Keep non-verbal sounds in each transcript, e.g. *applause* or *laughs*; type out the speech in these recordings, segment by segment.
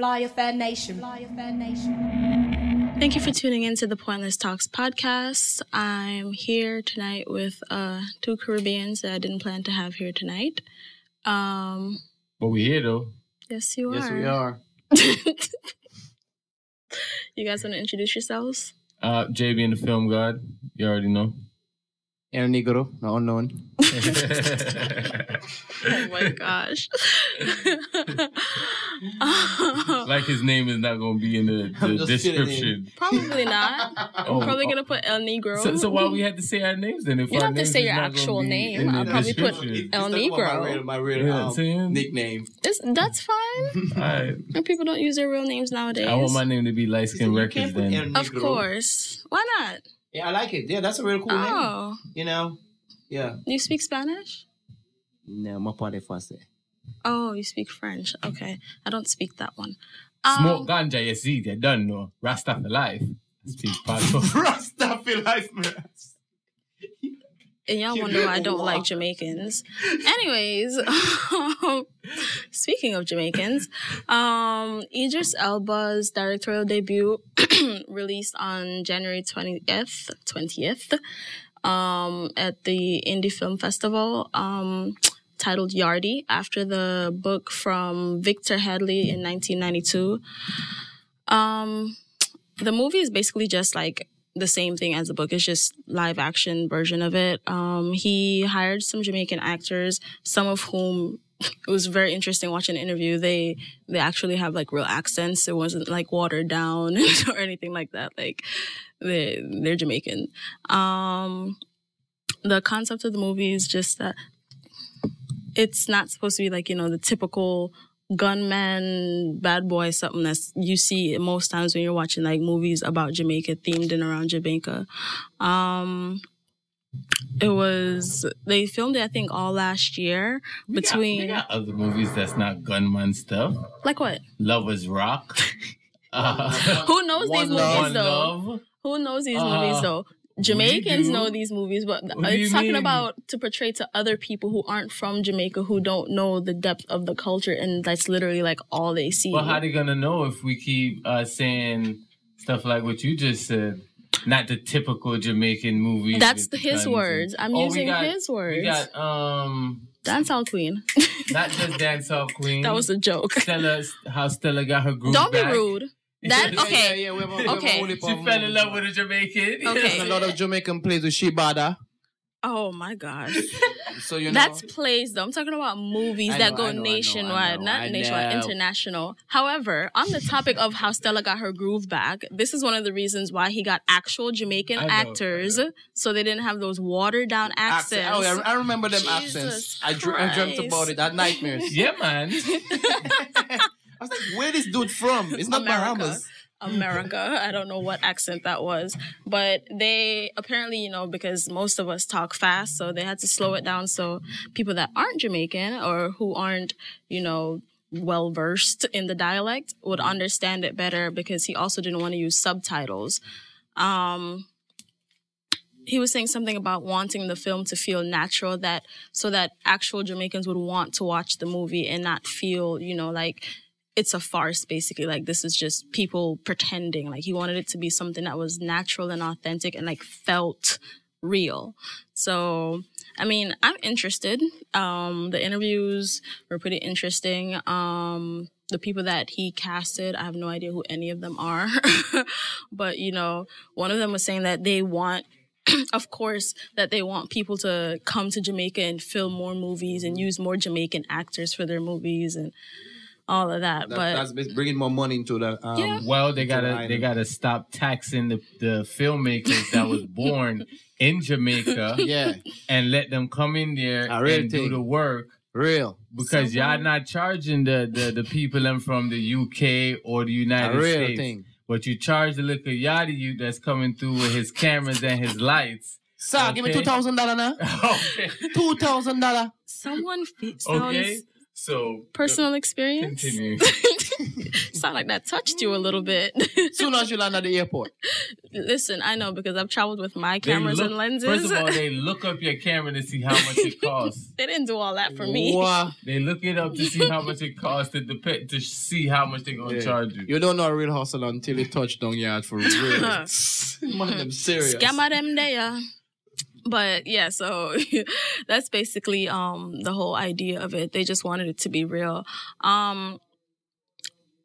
Fly Affair Nation. Fly Affair Nation. Thank you for tuning in to the Pointless Talks podcast. I'm here tonight with uh, two Caribbeans that I didn't plan to have here tonight. Um, But we're here though. yes, you Yes, are. Yes, we are. *laughs* you guys want to introduce yourselves? Uh, JB and the Film God. You already know. El Negro, no unknown. *laughs* *laughs* *laughs* Oh my gosh. *laughs* like his name is not going to be in the, the just filling in. description. Probably not. I'm Oh, probably oh. gonna put El Negro. So, so why we had to say our names then? If You don't have to say your actual name. I'll probably put? El It's like My Negro. real, my real Yeah, um, saying? nickname. It's, that's fine. Alright. And people don't use their real names nowadays. I want my name to be Light Skin You Records then. El of course. Why not? Yeah, I like it. Yeah, that's a real cool name. Oh, You know? Yeah. you speak Spanish? No, my party first. Oh, you speak French. Okay, I don't speak that one. Smoke Um, ganja, you see, you done know. Rasta for life. Speak Pato. Rasta for life, man. and y'all wonder why I don't like Jamaicans. Anyways, *laughs* speaking of Jamaicans, um, Idris Elba's directorial debut *clears throat* released on January twentieth, twentieth, um, at the Indie Film Festival. Um, titled Yardie after the book from Victor Headley in 1992. Um, the movie is basically just like the same thing as the book. It's just live action version of it. Um, he hired some Jamaican actors, some of whom *laughs* it was very interesting watching an interview. They they actually have like real accents. It wasn't like watered down *laughs* or anything like that. Like they they're Jamaican. Um, the concept of the movie is just that it's not supposed to be like you know the typical gunman bad boy something that's you see most times when you're watching like movies about jamaica themed and around jamaica um it was they filmed it i think all last year We got- between we got other movies that's not gunman stuff. like what Lovers Rock. *laughs* Uh, who knows these movies One though Love. who knows these Uh, movies though Jamaicans know these movies, but it's talking mean? about to portray to other people who aren't from Jamaica who don't know the depth of the culture, and that's literally like all they see. Well, how are they gonna know if we keep uh, saying stuff like what you just said? Not the typical Jamaican movies. That's his words. I'm Oh, using got- his words. We got um, Dancehall Queen. not just dancehall *laughs* queen. that was a joke. Stella. How Stella got her groove Don't be back. rude. *laughs* That Yeah, okay. Yeah, yeah, we have we Okay. whole She fell in love with a *laughs* Jamaican. Okay. There's a lot of Jamaican plays with Shebada. Oh my gosh. *laughs* So you know. That's plays though. I'm talking about movies I that go I know, I know, I nationwide, know, not I nationwide, know. international. However, on the topic of how Stella got her groove back, this is one of the reasons why he got actual Jamaican know, actors, so they didn't have those watered down accents. Accent. Oh, yeah, I remember them Jesus accents. I, dr- I dreamt about it. I had nightmares. Yeah, man. I was like, where this dude from? It's not America. Bahamas. America. I don't know what accent that was, but they apparently, you know, because most of us talk fast, so they had to slow it down so people that aren't Jamaican or who aren't, you know, well versed in the dialect would understand it better because he also didn't want to use subtitles. Um, he was saying something about wanting the film to feel natural that so that actual Jamaicans would want to watch the movie and not feel, you know, like it's a farce basically. Like this is just people pretending. Like he wanted it to be something that was natural and authentic and like felt real. So, I mean, I'm interested. Um, the interviews were pretty interesting. Um, the people that he casted, I have no idea who any of them are. *laughs* but, you know, one of them was saying that they want *clears throat* of course, that they want people to come to Jamaica and film more movies and use more Jamaican actors for their movies and all of that. That, but that's bas- bringing more money into the. Um, Yeah. Well, they to the gotta they gotta stop taxing the, the filmmakers that was *laughs* born in Jamaica Yeah, and let them come in there A real and do the work real. because y'all not charging the, the, the people them from the UK or the A United real States. thing. But you charge the little yachty you that's coming through with his cameras and his lights. Sir, give me two thousand dollar now. okay. Two thousand dollar. *laughs* someone fe- sounds Okay. So personal experience. Continue. *laughs* sound like that touched you a little bit. *laughs* Soon as you land at the airport. Listen, I know because I've traveled with my cameras look- and lenses. First of all, they *laughs* look up your camera to see how much it costs. they didn't do all that for me. Wow. They look it up to see how much it costs to depend to see how much they're gonna Yeah. charge you. You don't know a real hustle until you touch down yard for real. Man, them serious. Scammer them there. But yeah, so *laughs* that's basically um the whole idea of it. They just wanted it to be real. Um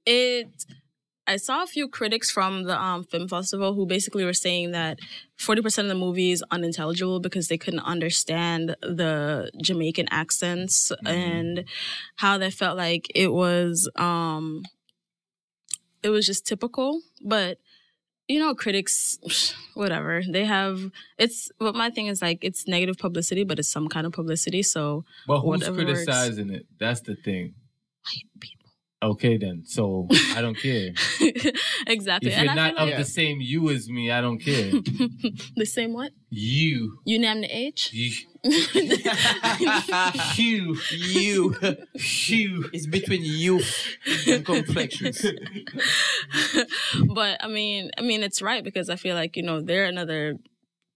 it I saw a few critics from the um, film festival who basically were saying that 40% of the movie is unintelligible because they couldn't understand the Jamaican accents and how they felt like it was um it was just typical. But you know, critics, *sighs* whatever they have. It's but my thing is like it's negative publicity, but it's some kind of publicity. So But who's Whatever works. criticizing it? That's the thing. white people, Okay, then. So I don't care. *laughs* exactly. If and you're I not of like the same you as me, I don't care. *laughs* the same what You. you name the age. You. *laughs* You. you. You. It's between you and complexions. but I mean, I mean, it's right because I feel like you know they're another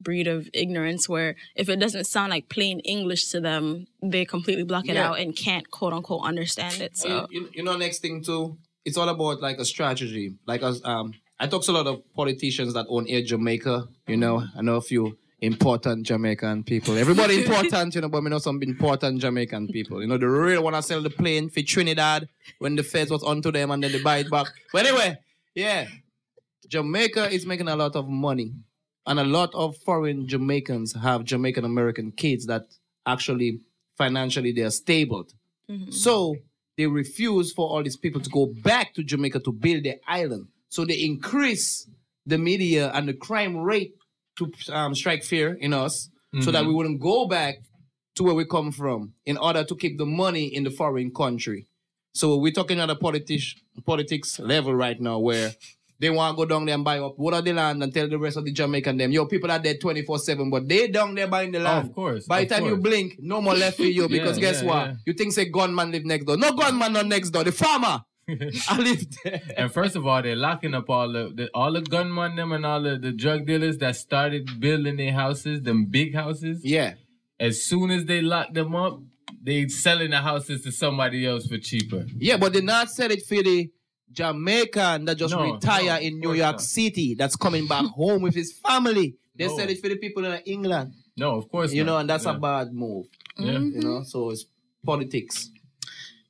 breed of ignorance where if it doesn't sound like plain English to them, they completely block it Yeah. out and can't quote unquote understand it. So you, you, know, next thing too, it's all about like a strategy. Like as um, I talk to a lot of politicians that own Air Jamaica. You know, I know a few important Jamaican people. Everybody *laughs* important, you know, but we know some important Jamaican people. You know, they really want to sell the plane for Trinidad when the feds was onto them and then they buy it back. But anyway, yeah, Jamaica is making a lot of money. And a lot of foreign Jamaicans have Jamaican American kids that actually financially they are stable. So they refuse for all these people to go back to Jamaica to build their island. So they increase the media and the crime rate to um, strike fear in us so that we wouldn't go back to where we come from in order to keep the money in the foreign country. So we're talking at a politics politics level right now where they want to go down there and buy up what are the land and tell the rest of the Jamaican them, yo, people are dead 24-7, but they down there buying the land. of course, By of the time you blink, no more left for you *laughs* because Yeah, guess yeah, what? yeah. You think say gunman live next door. No gunman not next door. The farmer. *laughs* I live there. And first of all, they're locking up all the, the all the gunmen them and all the, the drug dealers that started building their houses, them big houses. Yeah. As soon as they lock them up, they selling the houses to somebody else for cheaper. Yeah, but they not sell it for the Jamaican that just No, retire no, in New York not. City that's coming back *laughs* home with his family. They No. sell it for the people in England. No, of course You not. know, and that's yeah. a bad move. Yeah. You know, so it's politics.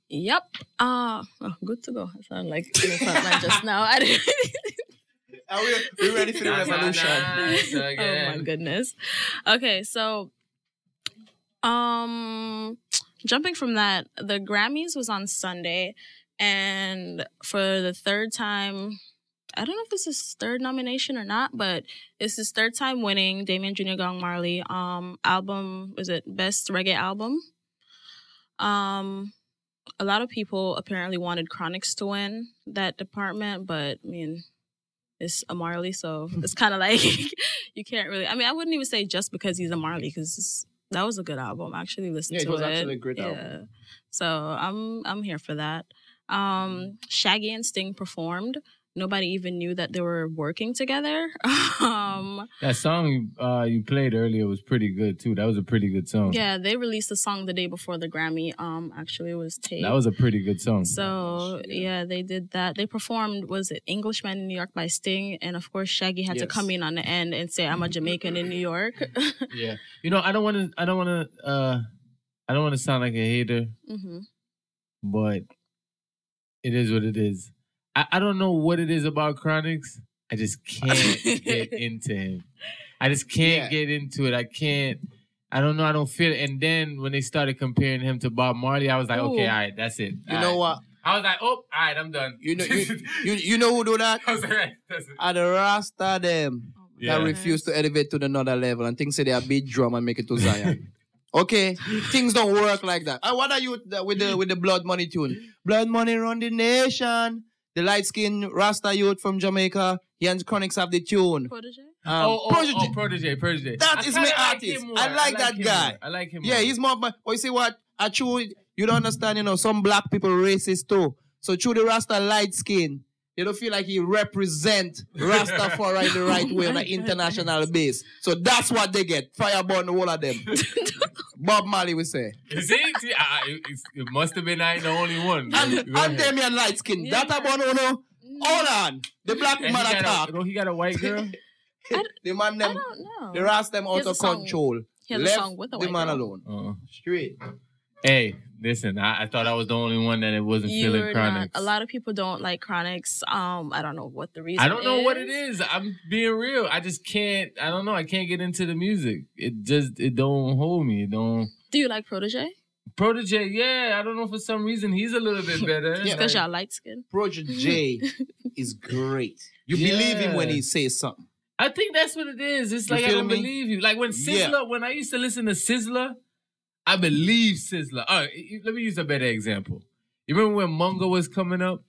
Yep. Uh, oh, good to go. I sound like in the front line just now. I *laughs* didn't. Are we, we ready for the revolution? nice oh my goodness. Okay, so um jumping from that, the Grammys was on Sunday and for the third time I don't know if this is his third nomination or not, but it's his third time winning Damian Jr. Gong Marley um album was it best reggae album? Um a lot of people apparently wanted Chronixx to win that department, but I mean it's a Marley, so it's kind of like *laughs* you can't really. I mean, I wouldn't even say just because he's a Marley, because that was a good album. I actually listened Yeah, it to was it. Was actually a great yeah. album. So I'm I'm here for that. Um, Shaggy and Sting performed. Nobody even knew that they were working together. *laughs* um, That song you, uh, you played earlier was pretty good too. That was a pretty good song. yeah, they released a song the day before the Grammy. Um, actually, it was taped. That was a pretty good song. So yeah, they did that. They performed was it Englishman in New York by Sting, and of course Shaggy had to come in on the end and say I'm a Jamaican in New York. *laughs* *laughs* yeah. You know, I don't want to. I don't want to. Uh, I don't want to sound like a hater, hmm but it is what it is. I, I don't know what it is about Chronixx. I just can't get *laughs* into him. I just can't Yeah. get into it. I can't. I don't know. I don't feel it. And then when they started comparing him to Bob Marley, I was like, Ooh. okay, all right, that's it. You know what? I was like, oh, all right, I'm done. You know, you, *laughs* you, you know who do that? I was like, all right, that's it. Are the Rasta them oh Yeah. that refuse to elevate to another level and think say they are big drum and make it to Zion. *laughs* okay, things don't work like that. And what are you th- with the with the blood money tune? Blood money run the nation. The light skinned Rasta youth from Jamaica. He and Chronixx have the tune. Protoje. Um, oh, oh, Prodigy. oh, Protoje, Protoje. That I is kinda my like artist. him more. I like that him guy. more. I like him. Yeah, more. he's more. But oh, you see what? I true. You don't understand. You know, some black people racist too. So through the Rasta light skin, you don't feel like he represent Rastafari in the *laughs* right way on an international base. So that's what they get. Fireborn, the whole of them. *laughs* Bob Marley will say. You see, See, I- I- it's- it must have been I ain't the only one. And, Go and ahead. Damian light skin. Yeah. That about no no. Hold on. The black And man got attack. a, no, he got a white *laughs* girl. The man I don't know. the rest them out of control. he has a Left song with a the man girl. alone. Uh, Straight. Hey, listen, I, I thought I was the only one that it wasn't You feeling were Chronixx. A lot of people don't like Chronixx. Um, I don't know what the reason. I don't know what it is. I'm being real. I just can't. I don't know. I can't get into the music. It just it don't hold me. It don't. Do you like Protoje? Protoje, yeah. I don't know for some reason he's a little bit better. *laughs* Yeah, Because Like, y'all light skin. Protoje *laughs* is great. You believe him when he says something. I think that's what it is. It's You like I don't me? believe you. Like when Yeah. Sizzla, when I used to listen to Sizzla, I believe Sizzla. All right, let me use a better example. You remember when Munga was coming up?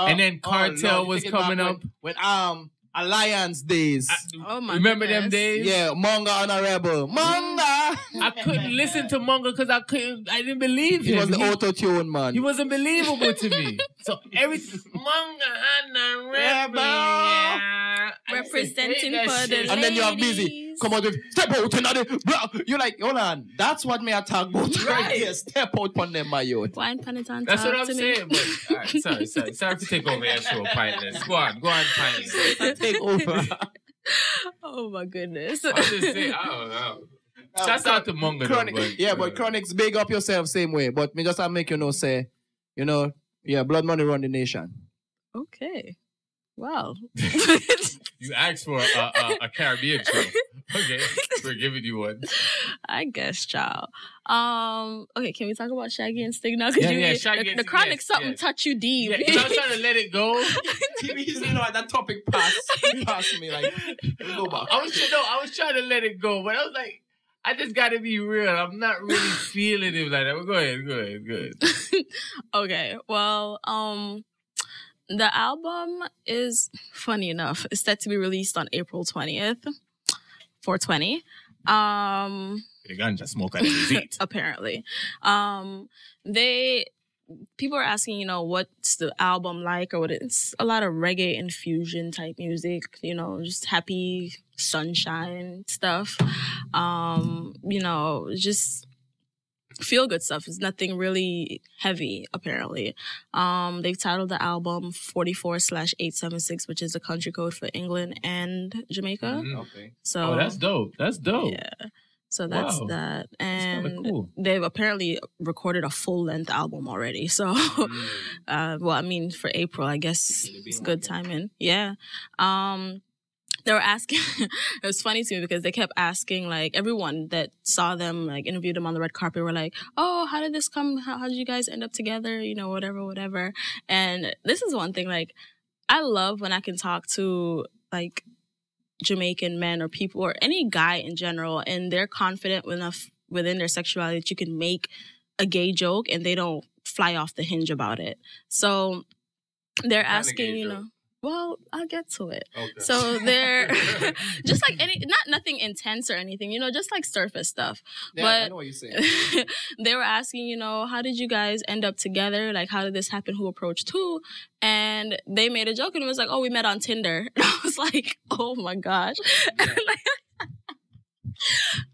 And then Cartel Lord, was take it back coming up. When um Alliance days. Oh my remember them days? yeah, Munga rebel. Munga! I couldn't *laughs* listen to Munga because I couldn't. I didn't believe him. He was the He- auto tune man. He wasn't believable to me. So every manga and a Rebel. yeah. I used Representing for the shit. and then you are busy. Ladies. Come out with step out and the. You're like, hold on. That's what me attack about right Right. there. Step out on them, my youth. Wine penitent. That's what I'm saying. But all right, sorry, sorry, sorry to take over your show, Pineless. Go on, go on, Pineless. Take over. *laughs* oh my goodness. I'm just saying, I don't know. Shouts out to Munga, though, but- yeah, but- but Chronixx big up yourself same way. But me just I make you know say, you know, yeah, blood money run the nation. okay. Wow. *laughs* You asked for a, a, a Caribbean show. Okay, *laughs* we're giving you one. I guess, child. Um. Okay, can we talk about Shaggy and Sting now? 'Cause Yeah, you, yeah, the, Shaggy the and- Chronixx yes, something yes. touch you deep. Yeah, 'cause I was trying to let it go. *laughs* He's you know that topic passed passed me like let me go back. I was no, I was trying to let it go, but I was like, I just got to be real. I'm not really *laughs* feeling it like that. But go ahead, go ahead, go ahead. okay. Well, um, the album is funny enough. It's set to be released on April twentieth, four twenty. Um. The ganja smoke at his feet. *laughs* apparently. Um, they people are asking, you know, what's the album like or what it's a lot of reggae infusion type music, you know, just happy sunshine stuff. Um, you know, just feel good stuff. It's nothing really heavy, apparently. Um, they've titled the album 44 slash 876, which is the country code for England and Jamaica. Mhm. Okay. So Oh, that's dope. That's dope. yeah. So that's Wow. that. kinda And cool. they've apparently recorded a full length album already. *laughs* So, Mm. uh, well, I mean, for April, I guess it's good timing. Yeah. Um, *laughs* they were asking, *laughs* it was funny to me because they kept asking, like, everyone that saw them, like, interviewed them on the red carpet were like, oh, how did this come? How, how did you guys end up together? You know, whatever, whatever. And this is one thing, like, I love when I can talk to, like, Jamaican men or people or any guy in general, and they're confident enough within their sexuality that you can make a gay joke and they don't fly off the hinge about it. So they're What kind of asking, you know, well, I'll get to it. Okay. So they're *laughs* *laughs* just like any, not nothing intense or anything, you know, just like surface stuff. Yeah, I know what you're saying. *laughs* they were asking, you know, how did you guys end up together? Like, how did this happen? Who approached who? And they made a joke and it was like, oh, we met on Tinder. And I was like, oh my gosh. Like,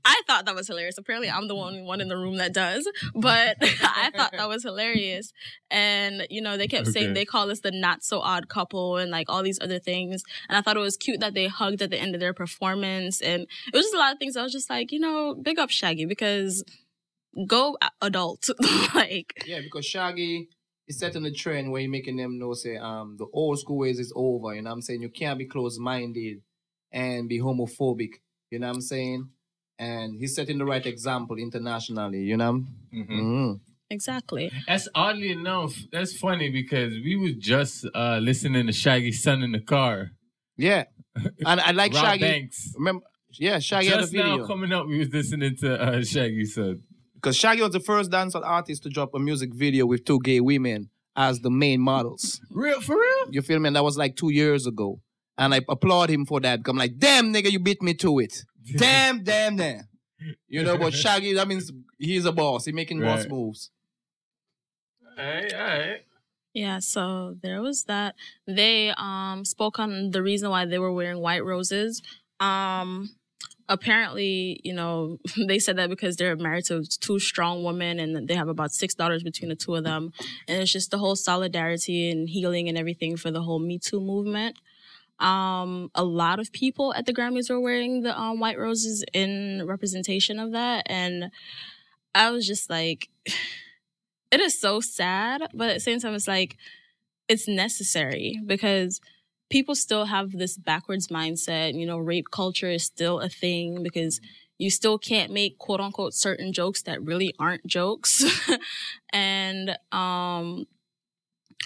I thought that was hilarious. Apparently, I'm the only one in the room that does, but *laughs* I thought that *laughs* was hilarious. And, you know, they kept saying they call us the not so odd couple and like all these other things. And I thought it was cute that they hugged at the end of their performance. And it was just a lot of things. I was just like, you know, big up Shaggy because go adult. *laughs* like, Yeah, because Shaggy is setting the trend where you're making them know, say, um, the old school ways is over. You know what I'm saying? You can't be closed minded and be homophobic. You know what I'm saying? And he's setting the right example internationally. You know? Mhm. Mm. exactly. That's oddly enough. That's funny because we was just uh, listening to Shaggy's son in the car. Yeah. *laughs* And I like Rob Shaggy. Banks. Remember? Yeah, Shaggy had a Just now coming up, we was listening to uh, Shaggy's son. Because Shaggy was the first dancehall artist to drop a music video with two gay women as the main models. Real for real? You feel me? And that was like two years ago. And I applaud him for that. I'm like, damn, nigga, you beat me to it. Damn, damn, damn. You know, but *laughs* Shaggy, that means he's a boss. He making boss moves. All right, all right. Yeah, so there was that. They um spoke on the reason why they were wearing white roses. Um apparently, you know, *laughs* they said that because they're married to two strong women and they have about six daughters between the two of them. And it's just the whole solidarity and healing and everything for the whole Me Too movement. Um, a lot of people at the Grammys were wearing the um, white roses in representation of that. And I was just like, *sighs* it is so sad, but at the same time, it's like, it's necessary because people still have this backwards mindset. You know, rape culture is still a thing because you still can't make quote unquote certain jokes that really aren't jokes. *laughs* and um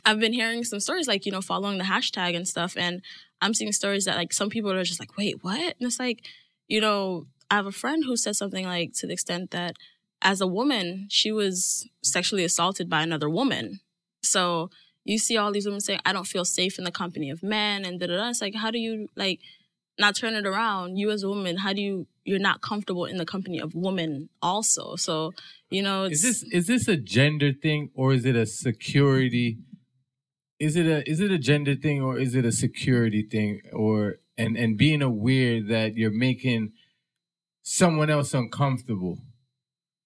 I've been hearing some stories like, you know, following the hashtag and stuff and I'm seeing stories that like some people are just like, "Wait, what?" And it's like, you know, I have a friend who said something like to the extent that as a woman, she was sexually assaulted by another woman. So you see all these women saying, I don't feel safe in the company of men and da da da. It's like, how do you like not turn it around? You as a woman, how do you you're not comfortable in the company of women also? So, you know, is this is this a gender thing or is it a security? Is it a is it a gender thing or is it a security thing? Or and and being aware that you're making someone else uncomfortable,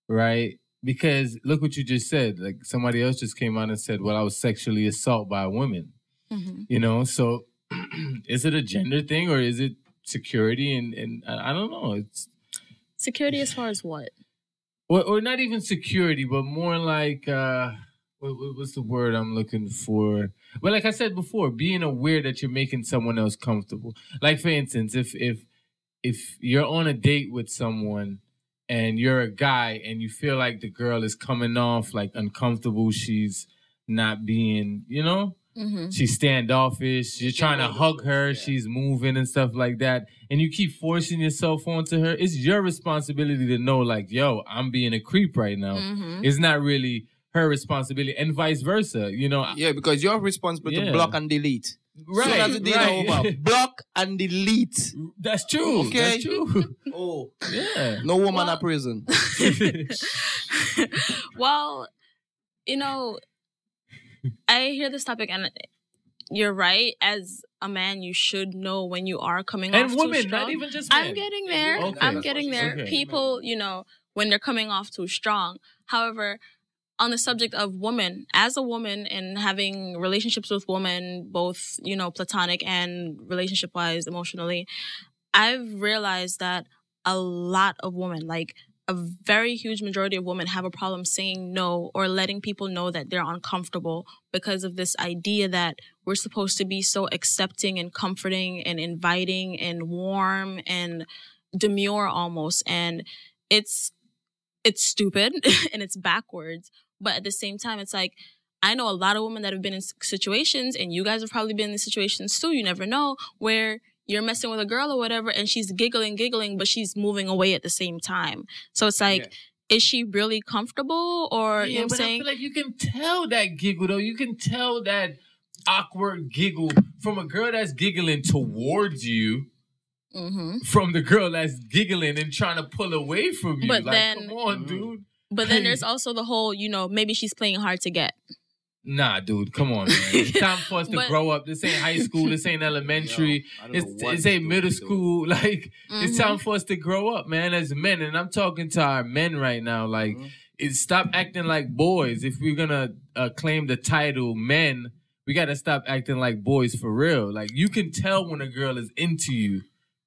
right? because look what you just said. Like somebody else just came on and said, "Well, I was sexually assaulted by a woman." Mm-hmm. You know, so *clears throat* is it a gender thing or is it security? And and I, don't know. It's security as far as what? Or, or not even security, but more like uh, what, what's the word I'm looking for? Well, like I said before, being aware that you're making someone else comfortable. Like for instance, if if if you're on a date with someone and you're a guy and you feel like the girl is coming off like uncomfortable, she's not being, you know, mm-hmm. she's standoffish, you're trying to hug her, yeah. she's moving and stuff like that, and you keep forcing yourself onto her, it's your responsibility to know, like, yo, I'm being a creep right now. Mm-hmm. It's not really her responsibility, and vice versa, you know. Yeah, because you're responsible yeah. to block and delete. Right. Soon as the right. over, *laughs* block and delete. That's true. Okay. That's true. *laughs* oh, yeah. No woman well, at prison. *laughs* well, you know, I hear this topic and you're right. As a man, you should know when you are coming and off women, too strong. not even just men. I'm getting there. Okay. I'm getting there. Okay. People, you know, when they're coming off too strong. However, on the subject of women as a woman and having relationships with women both you know platonic and relationship wise emotionally i've realized that a lot of women like a very huge majority of women have a problem saying no or letting people know that they're uncomfortable because of this idea that we're supposed to be so accepting and comforting and inviting and warm and demure almost. And it's it's stupid *laughs* and it's backwards but at the same time, it's like, I know a lot of women that have been in situations, and you guys have probably been in situations too, you never know, where you're messing with a girl or whatever, and she's giggling, giggling, but she's moving away at the same time. So it's like, yeah. is she really comfortable? Or, yeah, you know what I'm saying? I feel like you can tell that giggle, though. You can tell that awkward giggle from a girl that's giggling towards you. Mm-hmm. From the girl that's giggling and trying to pull away from you. But like, then, come on, mm-hmm. dude. But then there's *laughs* also the whole, you know, maybe she's playing hard to get. Nah, dude, come on, man. It's *laughs* time for us to but, grow up. This ain't high school. This ain't *laughs* elementary. Yo, it's it's ain't middle school. Like mm-hmm. it's time for us to grow up, man, as men. And I'm talking to our men right now. Like, mm-hmm. it, stop acting like boys. If we're gonna uh, claim the title men, we gotta stop acting like boys for real. Like you can tell when a girl is into you.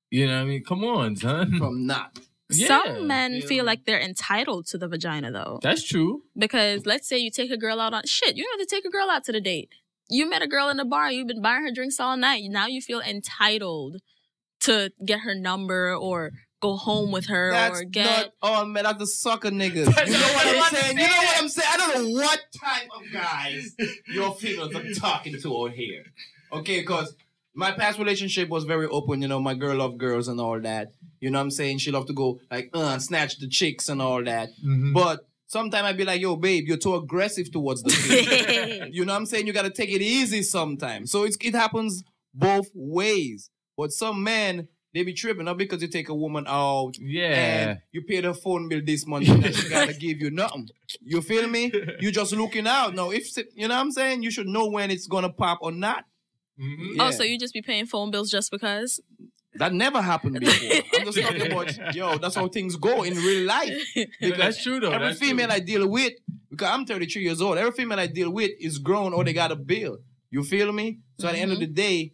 You know what I mean? Come on, son. From not. Yeah, Some men yeah. feel like they're entitled to the vagina though. That's true. Because let's say you take a girl out on shit, you don't have to take a girl out to the date. You met a girl in the bar, you've been buying her drinks all night. Now you feel entitled to get her number or go home with her that's or get. Not, oh man, that's the sucker niggas. *laughs* you know what I'm saying? You know what I'm saying? I don't know what type of guys *laughs* your females are talking to out here. Okay, because my past relationship was very open. You know, my girl loved girls and all that. You know what I'm saying? She loved to go like uh snatch the chicks and all that. Mm-hmm. But sometimes I'd be like, yo, babe, you're too aggressive towards the *laughs* You know what I'm saying? You gotta take it easy sometimes. So it's, it happens both ways. But some men they be tripping, not because you take a woman out Yeah. and you pay the phone bill this month and she *laughs* gotta give you nothing. You feel me? You just looking out. No, if you know what I'm saying, you should know when it's gonna pop or not. Mhm. Yeah. Oh, so you just be paying phone bills just because? That never happened *laughs* before. I'm just talking about yo, that's how things go in real life. *laughs* No, that's true though. Every that's female true. I deal with, because I'm 33 years old, every female I deal with is grown or they got a bill. You feel me? So at the end of the day,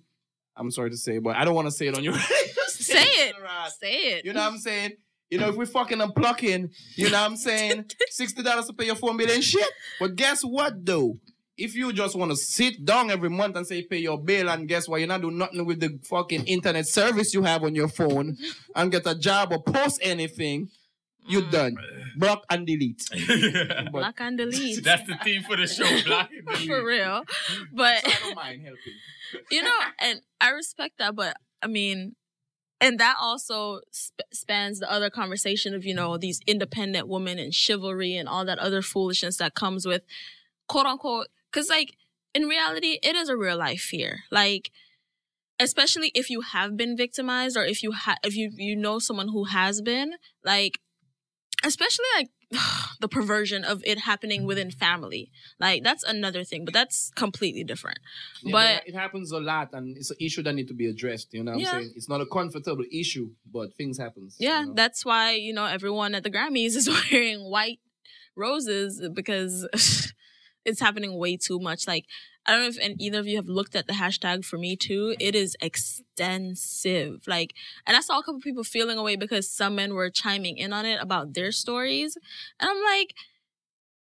I'm sorry to say, but I don't want to say it on your *laughs* Say it. Say it. You know what I'm saying? You know, if we're fucking and plucking, you know what I'm saying? $60 to pay your phone bill and shit. But guess what though? If you just want to sit down every month and say pay your bill and guess what? You're not doing nothing with the fucking internet service you have on your phone *laughs* and get a job or post anything, you're Mm. done. Block and delete. *laughs* But Block and delete. That's the theme for the show. Block and *laughs* delete. For real. But so I don't mind helping. you know, and I respect that, but I mean, and that also sp- spans the other conversation of, you know, these independent women and chivalry and all that other foolishness that comes with quote unquote, because like in reality, it is a real life fear. Like, especially if you have been victimized or if you have, if you, you know someone who has been, like, especially like *sighs* the perversion of it happening mm-hmm. within family. Like, that's another thing, but that's completely different. Yeah, But- it happens a lot and it's an issue that need to be addressed. You know what Yeah. I'm saying? It's not a comfortable issue, but things happen. Yeah, that's why, you know, everyone at the Grammys *laughs* is wearing white roses because *laughs* it's happening way too much. Like, I don't know if and either of you have looked at the hashtag for me too. It is extensive. Like, and I saw a couple people feeling away because some men were chiming in on it about their stories. And I'm like,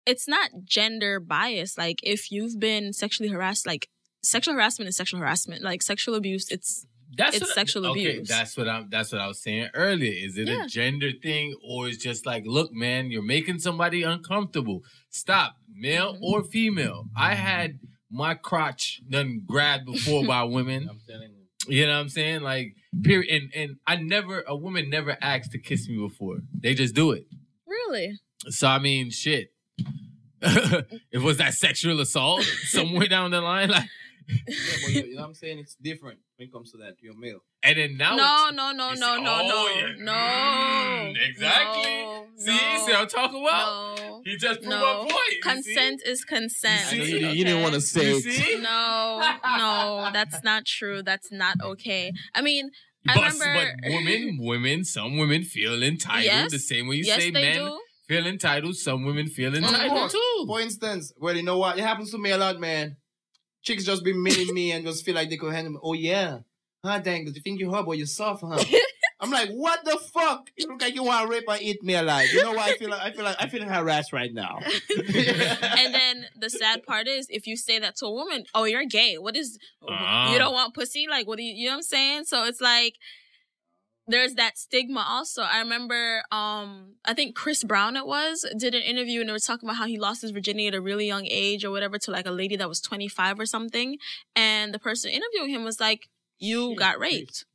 it's not gender bias. Like, if you've been sexually harassed, like, sexual harassment is sexual harassment. Like, sexual abuse, it's That's It's what- sexual okay, abuse. That's what I'm. That's what I was saying earlier. Is it Yeah. a gender thing, or is just like, look, man, you're making somebody uncomfortable. Stop, male Mhm. or female. I had my crotch done grabbed before by *laughs* women. I'm telling you. You know what I'm saying? Like, period. And and I never, a woman never asked to kiss me before. They just do it. really. So I mean, shit. *laughs* it was that sexual assault somewhere down the line, like, Yeah, but you, you know what I'm saying? It's different when it comes to that. You're male. and then now. no, it's- no, no, you no, no, oh, no, yeah. no. Mm, exactly. No, See, no, see, I'm talking about. no. He just proved No. my point. you see? Consent is consent. You see? you, you didn't want to say You it. see? No, no, that's not true. That's not okay. I mean, I But, remember. but women, women, some women feel entitled Yes. the same way you yes, say they men do. feel entitled. Some women feel entitled too. For instance, well, you know what? It happens to me a lot, man. Chicks just be meaning me and just feel like they could handle me. Oh, yeah. Huh, dang, you think you're hard, but you're soft, huh? *laughs* I'm like, what the fuck? You look like you want to rape and eat me alive. You know what? I feel like I feel like I feel harassed right now. *laughs* and then *laughs* the sad part is, if you say that to a woman, oh, you're gay. What is? Ah. You don't want pussy? Like, what do you? You know what I'm saying? So it's like. There's that stigma also. I remember, um, I think Chris Brown it was did an interview and they were talking about how he lost his virginity at a really young age or whatever to like a lady that was 25 or something, and the person interviewing him was like, "You got raped.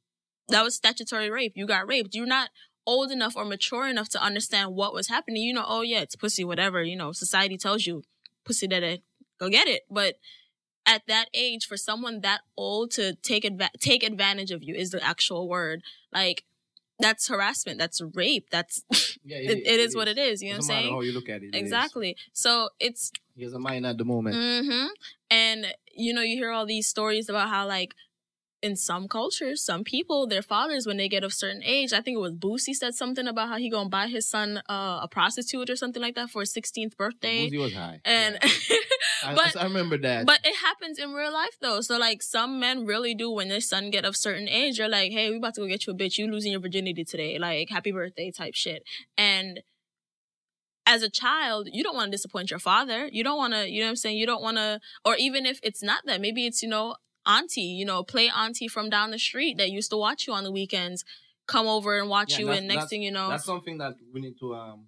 That was statutory rape. You got raped. You're not old enough or mature enough to understand what was happening. You know, oh yeah, it's pussy, whatever. You know, society tells you pussy that it, go get it. But at that age, for someone that old to take adva- take advantage of you is the actual word. Like that's harassment. That's rape. That's *laughs* Yeah, it, it is, what it is. You know what I'm saying? how you look at it. it. Exactly. So it's He has a mind at the moment. hmm And you know, you hear all these stories about how like in some cultures, some people, their fathers, when they get of certain age, I think it was Boosie said something about how he gonna buy his son uh, a prostitute or something like that for his 16th birthday. Boosie was high. And Yeah. *laughs* I, but I remember that. but it happens in real life though. So like some men really do when their son get of certain age, they're like, Hey, we about to go get you a bitch. You losing your virginity today. Like happy birthday type shit. And as a child, you don't want to disappoint your father. You don't want to, you know what I'm saying? You don't want to, or even if it's not that, maybe it's, you know, auntie, you know, play auntie from down the street that used to watch you on the weekends come over and watch Yeah, you. And next thing you know, That's something that we need to um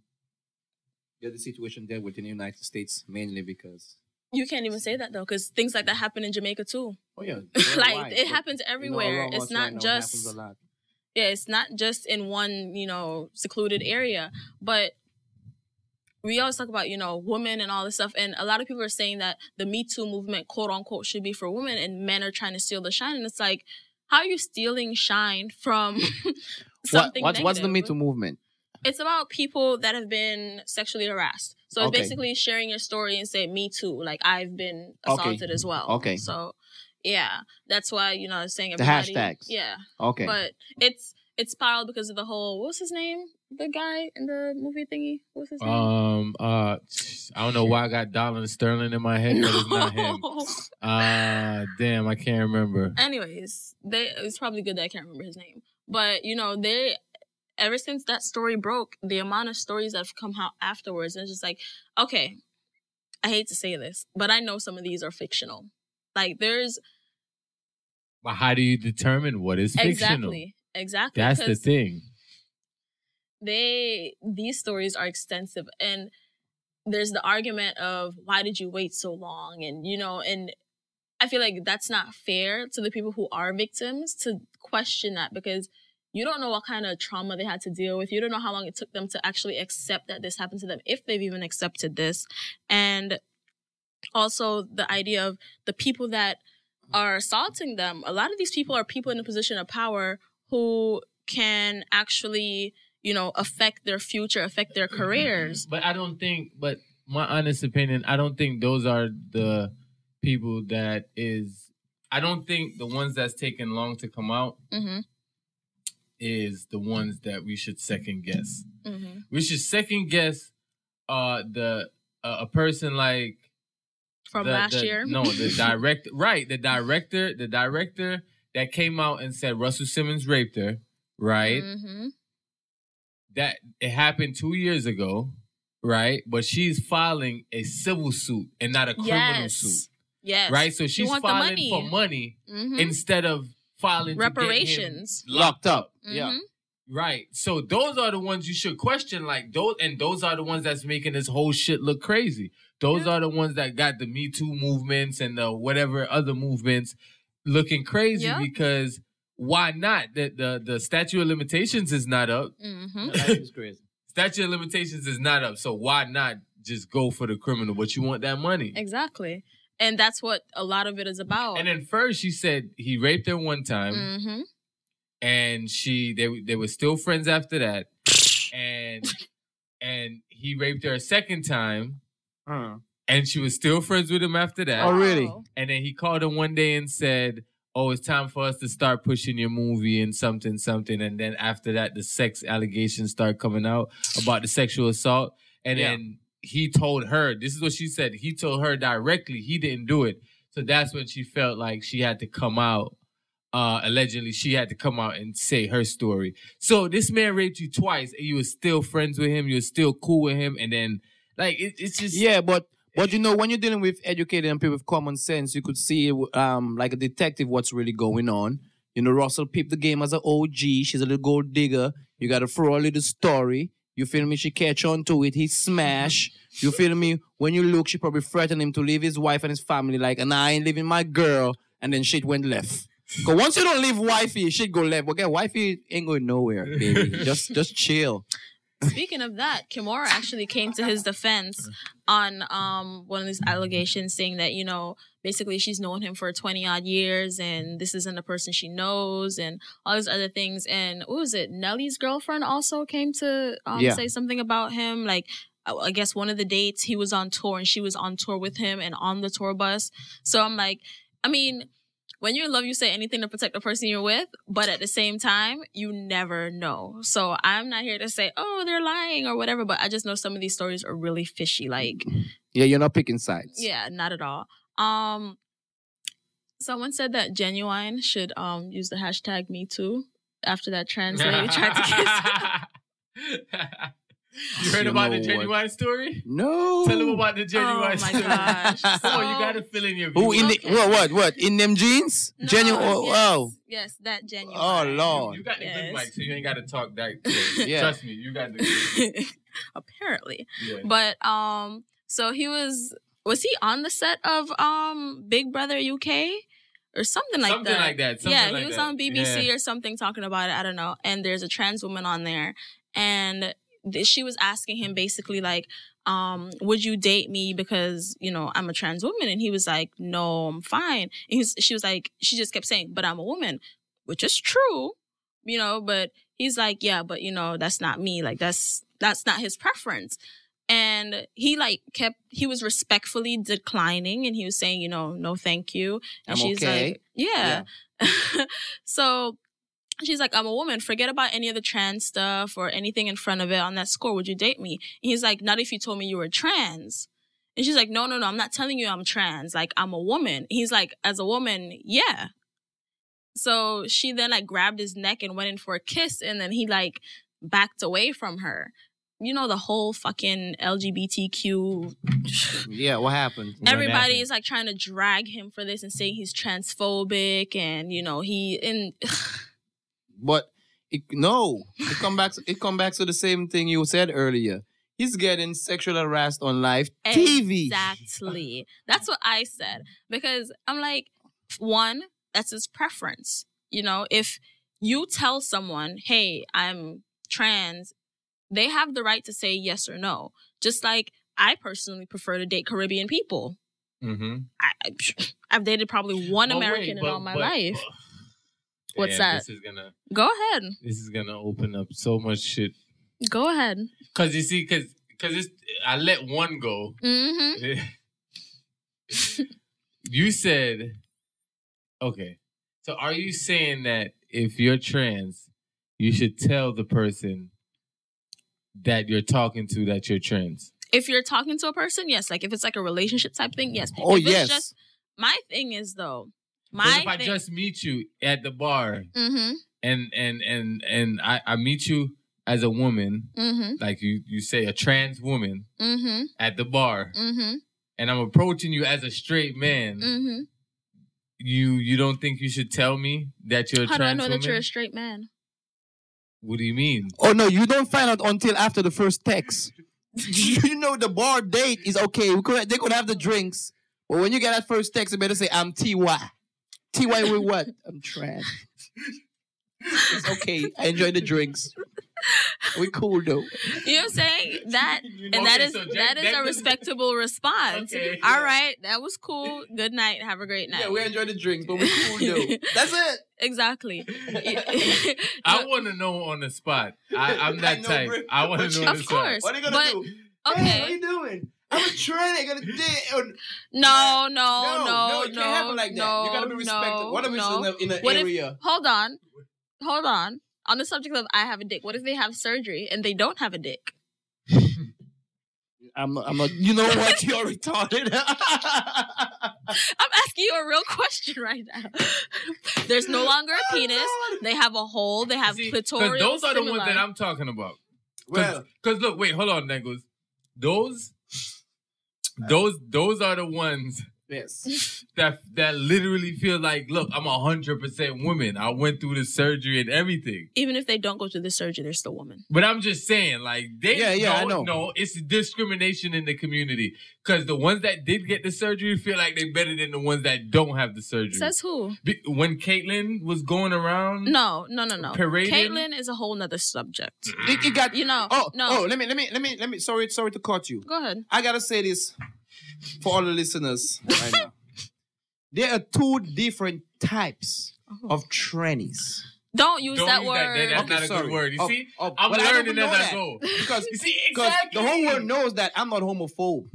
get the situation there within the United States mainly because you can't even say that though, because things like that happen in Jamaica too. oh yeah, *laughs* like it happens you know, everywhere. it's not just happens a lot. yeah, it's not just in one, you know, secluded area, but we always talk about, you know, women and all this stuff. And a lot of people are saying that the Me Too movement, quote unquote, should be for women and men are trying to steal the shine. And it's like, how are you stealing shine from *laughs* What, something what's what's the Me? Too movement? It's about people that have been sexually harassed. So it's Okay. basically sharing your story and say, "Me too." Like I've been Okay. assaulted as well. Okay. So yeah, that's why you know I was saying The everybody. hashtags. Yeah, Okay. but it's it's spiraled because of the whole. What's his name? The guy in the movie thingy. What's his name? Um, uh, I don't know why I got Donald Sterling in my head, but it's not him. No. *laughs* Ah, damn, I can't remember. Anyways, they it's probably good that I can't remember his name. But you know, they ever since that story broke, the amount of stories that have come out afterwards, and it's just like, okay, I hate to say this, but I know some of these are fictional. Like there's But how do you determine what is fictional? exactly, exactly. That's the thing. They these stories are extensive, and there's the argument of why did you wait so long, and you know, and I feel like that's not fair to the people who are victims to question that because you don't know what kind of trauma they had to deal with. You don't know how long it took them to actually accept that this happened to them, if they've even accepted this. And also the idea of the people that are assaulting them. A lot of these people are people in a position of power who can actually, you know, affect their future, affect their careers. But I don't think. But my honest opinion, I don't think those are the people that is. I don't think the ones that's taken long to come out Mm-hmm. is the ones that we should second guess. Mm-hmm. We should second guess uh the uh, a person like From the- last the- year. No, the *laughs* director right, the director, the director that came out and said Russell Simmons raped her, right? Mm-hmm. That it happened 2 years ago, right? But she's filing a civil suit and not a criminal Yes. suit, Yes. right? So she's filing money. for money Mm-hmm. instead of filing to get him Reparations. Locked up. Yeah. Mhm. Right. So those are the ones you should question. Like those, and those are the ones that's making this whole shit look crazy. Those Yeah. are the ones that got the Me Too movements and the whatever other movements looking crazy Yeah. because why not? The, the the statute of limitations is not up. Mm-hmm. Life is crazy. Statute of limitations is not up. So why not just go for the criminal? But you want that money. Exactly. And that's what a lot of it is about. And then first she said he raped her one time. mm-hmm. and she they they were still friends after that *laughs* and and he raped her a second time Uh. and she was still friends with him after that Oh, really? and then he called her one day and said oh it's time for us to start pushing your movie and something something. And then after that the sex allegations start coming out about the sexual assault. And Yeah. then he told her this is what she said he told her directly he didn't do it. So that's when she felt like she had to come out uh allegedly she had to come out and say her story. So this man raped you twice and you were still friends with him you were still cool with him. And then like it, it's just Yeah, but but you know when you're dealing with educated and people with common sense, you could see um like a detective what's really going on. You know, Russell picked the game as an OG. She's a little gold digger. You got to throw a little story. You feel me? She catch on to it. He smash. You feel me? When you look, she probably threatened him to leave his wife and his family. Like, and I ain't leaving my girl. And then shit went left. Cause once you don't leave wifey, shit go left. Okay, wifey ain't going nowhere, baby. *laughs* just just chill. Speaking of that, Kimora actually came to his defense on um one of these allegations saying that, you know, basically she's known him for 20 odd years and this isn't a person she knows and all these other things. And what was it? Nelly's girlfriend also came to um, Yeah. say something about him. Like, I I guess one of the dates he was on tour and she was on tour with him and on the tour bus. So I'm like, I mean, when you're in love, you say anything to protect the person you're with, but at the same time, you never know. So I'm not here to say, oh, they're lying or whatever, but I just know some of these stories are really fishy. Like, Yeah, you're not picking sides. yeah, not at all. Um, someone said that Ginuwine should um use the hashtag Me Too after that trans lady tried to kiss. *laughs* *laughs* you heard You about know the what? Ginuwine story No. tell them about the Ginuwine Oh my story gosh. *laughs* oh So- you gotta fill in your Who in views. the Okay. what what what in them jeans? No, Ginuwine. Oh, yes, wow. Yes, that Ginuwine. Oh lord. You got the good Yes. mic, so you ain't got to talk that. *laughs* close. Yeah. Trust me, you got the. *laughs* Apparently. Yeah. But um, so he was was he on the set of um Big Brother UK or something like that. Something that? like that. Something yeah, like he was that. on BBC Yeah. or something talking about it. I don't know. And there's a trans woman on there, and th- she was asking him basically like, um, "Would you date me because you know I'm a trans woman?" And he was like, "No, I'm fine." And he was, she was like, she just kept saying, "But I'm a woman." which is true, you know, but he's like, yeah, but you know, that's not me. Like that's that's not his preference. And he like kept he was respectfully declining and he was saying, you know, no thank you. And I'm she's okay. like, yeah. *laughs* so she's like, I'm a woman. Forget about any of the trans stuff or anything in front of it on that score. Would you date me? And he's like, not if you told me you were trans. And she's like, no, no, no, I'm not telling you I'm trans. Like, I'm a woman. He's like, as a woman, yeah. So she then like grabbed his neck and went in for a kiss. And then he like backed away from her. You know, the whole fucking LGBTQ. Yeah, what happened? Everybody is like trying to drag him for this and saying he's transphobic and, you know, he, and *laughs* But it, no, it come back. It come back to the same thing you said earlier. He's getting sexual harassed on live TV. Exactly. That's what I said. Because I'm like, one, that's his preference. You know, if you tell someone, hey, I'm trans, they have the right to say yes or no. Just like I personally prefer to date Caribbean people. Mm-hmm. I, I, I've dated probably one American in all my life. What's that? This is gonna Go ahead. this is gonna open up so much shit. Go ahead. Cause you see, cause cause it's I let one go. hmm *laughs* *laughs* you said, okay. So are you saying that if you're trans, you should tell the person that you're talking to that you're trans? If you're talking to a person, yes. Like if it's like a relationship type thing, yes. Oh, if yes. It's just, my thing is though, 'Cause my if I thing. just meet you at the bar mm-hmm. and and and and I, I meet you as a woman, Mm-hmm. like you you say a trans woman Mm-hmm. at the bar, Mm-hmm. and I'm approaching you as a straight man, Mm-hmm. you you don't think you should tell me that you're a How do I know woman? that you're a straight man? what do you mean? Oh no, you don't find out until after the first text. *laughs* you know the bar date is okay. We could they could have the drinks, but when you get that first text, you better say I'm Ty. Ty with what? I'm trans. it's okay. I enjoy the drinks. We cool though. You know what I'm saying? That and that Okay, is so Jack- that is a *laughs* respectable response. Okay. All right, that was cool. Good night. Have a great night. Yeah, we enjoy the drinks, but we cool though. *laughs* That's it. exactly. *laughs* I want to know on the spot. I, I'm I that know, type. bro. I want to know on Of the spot. course. What are you gonna But- do? Hey, what are you doing? I'm a trans. I gotta date. Oh, No, no, no, no, no, it can't happen like that. no, you gotta be respected. no, what if it's no. in, the, in an What if- area? Hold on, hold on. On the subject of I have a dick, what if they have surgery and they don't have a dick? *laughs* I'm not, I'm not. You know what? You're *laughs* retarded. *laughs* I'm asking you a real question right now. There's no longer a oh, penis. They have a hole. They have See, clitoral. those are the ones that I'm talking about. well, Because look, wait, hold on, Negos. Those, those, those are the ones yes. *laughs* that that literally feel like, look, I'm a hundred percent woman. I went through the surgery and everything. Even if they don't go through the surgery, they're still women. But I'm just saying, like, they Yeah, yeah, I don't know. know. It's discrimination in the community. Because the ones that did get the surgery feel like they're better than the ones that don't have the surgery. Says who? Be- when Caitlyn was going around, No, no, no, no. Parading? Caitlyn is a whole nother subject. It, it got. You know. Oh, no. oh. Let me, let me, let me, let me. Sorry, sorry to cut you. Go ahead. I gotta say this for all the listeners right now. *laughs* There are two different types uh-huh. of trannies. Don't use Don't that use that- word. That's not a good word. You Oh, see? oh, oh I'm but I don't learning know as I that. go. Because *laughs* You see, exactly. the whole world knows that I'm not homophobe.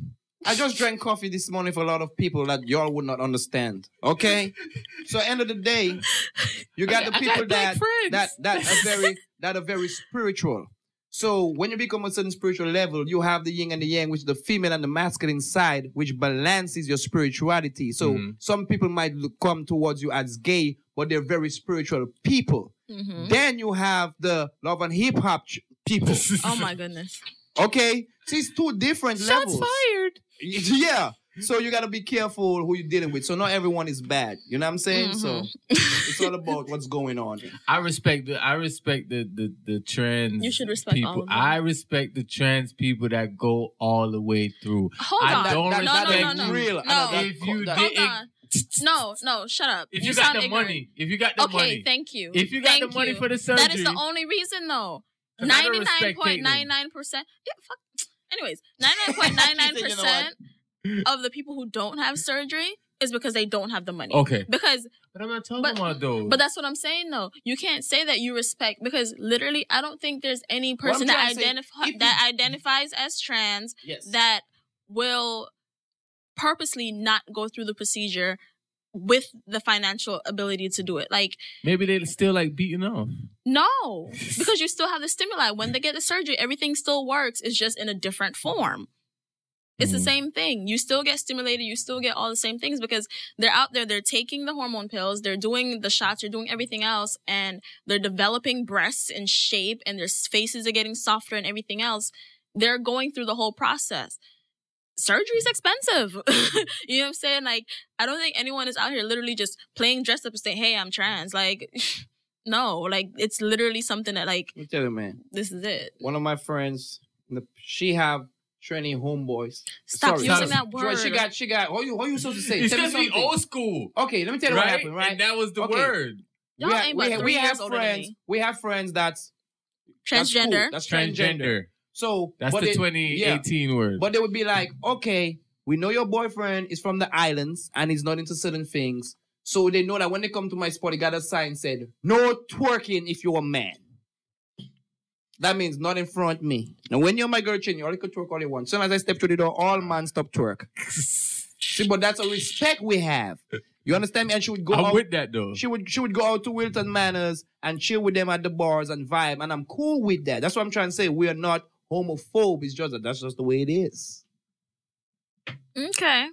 I just *laughs* drank coffee this morning for a lot of people that y'all would not understand. Okay? So end of the day, you got I- the I got people that that that are very that are very spiritual. So when you become a certain spiritual level, you have the yin and the yang, which is the female and the masculine side, which balances your spirituality. So Mhm. some people might look, come towards you as gay, but they're very spiritual people. Mhm. Then you have the love and hip hop ch- people. Oh my goodness. Okay, so it's two different Shots levels. fired. *laughs* Yeah. So you gotta be careful who you're dealing with. So not everyone is bad. You know what I'm saying? So Mm-hmm. it's all about what's going on. I respect the I respect the the, the trans You should respect people. all of them. I respect the trans people that go all the way through. Hold I on. don't no, no, no, no, no. real. Know No. that- If you that- did- Hold on. No, no, shut up. If you, you, got sound the ignorant. money, if you got the Okay, money, okay, thank you. if you got Thank the money you. for the surgery, That is the only reason, though. I don't Ninety nine respect point Caitlyn. nine nine percent. Yeah, fuck. Anyways, ninety nine point nine nine She *laughs* said, "You know percent of the people who don't have surgery is because they don't have the money. Okay. Because But I'm not talking But- about those. But that's what I'm saying though. You can't say that you respect because literally I don't think there's any person that trying say, identify that you- identifies as trans Yes. that will purposely not go through the procedure with the financial ability to do it. Like Maybe they still like beating off. no, *laughs* because you still have the stimuli. When they get the surgery, everything still works. It's just in a different form. It's the Mhm. same thing. You still get stimulated. You still get all the same things because they're out there. They're taking the hormone pills. They're doing the shots. They're doing everything else, and they're developing breasts and shape, and their faces are getting softer and everything else. They're going through the whole process. Surgery's expensive. *laughs* you know what I'm saying? Like, I don't think anyone is out here literally just playing dress up and saying, "Hey, I'm trans." Like, *laughs* no, like it's literally something that like Let me tell you, man. this is it. One of my friends, she have training homeboys. Stop Sorry, using that word. She got, she got. What you, what you supposed to say? It's Tell me supposed to be something. old school, Okay, let me tell you what happened. Right. And that was the Okay. word. Y'all we have, ain't we but have, three we have friends. me. We have friends that's that's cool. Transgender. That's transgender. Transgender. So That's but the they- 2018 word. But they would be like, okay, we know your boyfriend is from the islands and he's not into certain things. So they know that when they come to my spot, they got a sign said, no twerking if you're a man. That means not in front of me. Now, when you're my girl chin, you only could twerk all you want. Soon as I step through the door, all man stop twerk. *laughs* See, but that's a respect we have. You understand me? And she would go I'm out. with that though. She would she would go out to Wilton Manors and chill with them at the bars and vibe, and I'm cool with that. That's what I'm trying to say. We are not homophobe. It's just that that's just the way it is. Okay.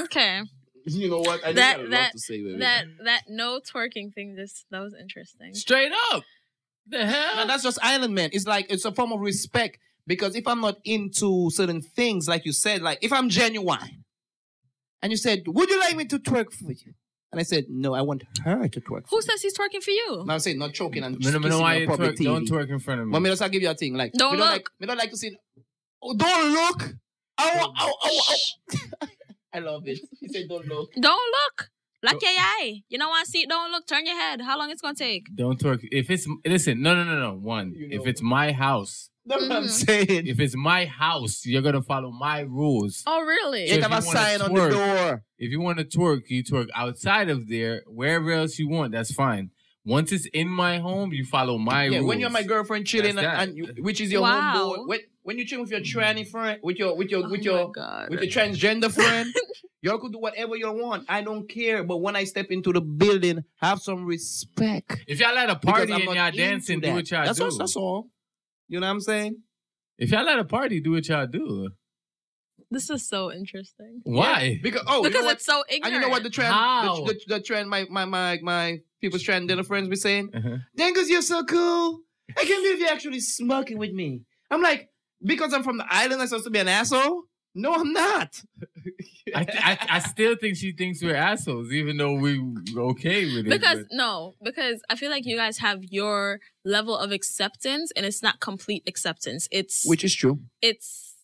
Okay. *laughs* You know what? I That- got a lot that- to say, baby. That that no twerking thing just that was interesting. Straight up. The hell? No, that's just island man. It's like it's a form of respect because if I'm not into certain things, like you said, like if I'm genuine, and you said, "Would you like me to twerk for you?" And I said, "No, I want her to twerk." For Who me." says he's twerking for you? No, I'm saying not choking and Me no- me no kissing why on you public twerk, don't TV. twerk in front of me. But me just I'll give you a thing. Like Don't we don't look. like we don't like to see. Oh, don't look. Oh, oh, oh, oh. *laughs* I love it. He said, "Don't look." Don't look. Like your eye. You don't want see it, don't look. Turn your head. How long it's gonna take? Don't twerk. If it's listen, no, no, no, no. One, You if it's my house, That's what I'm Mhm. saying. if it's my house, you're gonna follow my rules. Oh really? So It if have a you wanna sign on the door. If you want to twerk, you twerk outside of there, wherever else you want. That's fine. Once it's in my home, you follow my Yeah, rules. when you're my girlfriend chilling, and, and you, which is your Wow. homeboy. When, when you chill with your tranny friend, with your with your Oh with your God. with your transgender friend, *laughs* y'all could do whatever you want. I don't care. But when I step into the building, have some respect. If y'all at a party I'm and y'all into dancing, do what y'all that's do. All, that's all. You know what I'm saying? If y'all at a party, do what y'all do. This is so interesting. Why? Because oh, you because know what? it's so ignorant. And you know what the trend, How? the, the, the trend, my my my my people's transgender friends be saying? Uh-huh. Dangles, you're so cool. I can't believe you're actually smoking with me. I'm like, because I'm from the island, I'm supposed to be an asshole? No, I'm not. *laughs* I, I I still think she thinks we're assholes, even though we okay with it. because but- no, because I feel like you guys have your level of acceptance, and it's not complete acceptance. It's Which is true. it's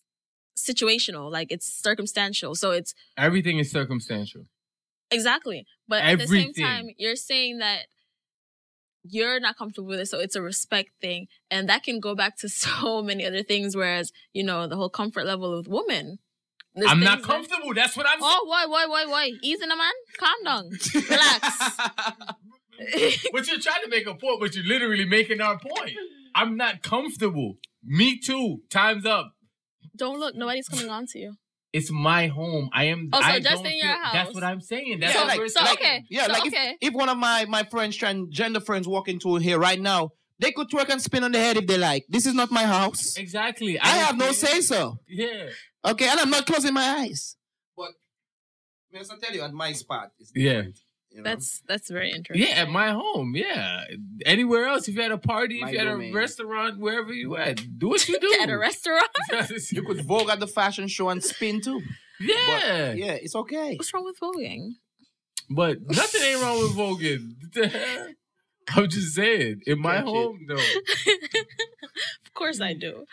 situational, like it's circumstantial. So it's everything is circumstantial. Exactly. But at the same time, you're saying that you're not comfortable with it, so it's a respect thing, and that can go back to *laughs* so many other things. Whereas you know the whole comfort level with women. There's I'm not things that- comfortable. That's what I'm saying. Oh, why, why, why, why? Easy, na man. Calm down. Relax. *laughs* but you're trying to make a point, but you're literally making our point. I'm not comfortable. Me too. Time's up. Don't look. Nobody's coming on to you. It's my home. I am. Oh, so I just don't in your feel- house. That's what I'm saying. That's Yeah, what like- we're So saying. okay. Yeah, so, like okay. if, if one of my, my friends, transgender friends, walk into here right now, they could twerk and spin on the head if they like. This is not my house. Exactly. I don't have no say so. Yeah. Okay, and I'm not closing my eyes. But I must tell you, at my spot, it's Yeah. different, you know? That's that's very interesting. Yeah, at my home. Yeah. Anywhere else, if you had a party, My if you had domain. a restaurant, wherever you at, do what you *laughs* do. At a restaurant. *laughs* you could vogue at the fashion show and spin too. *laughs* yeah. Yeah, it's okay. What's wrong with voguing? But nothing ain't wrong with voguing. I'm just saying, in my Catch it. home, though. of course I do.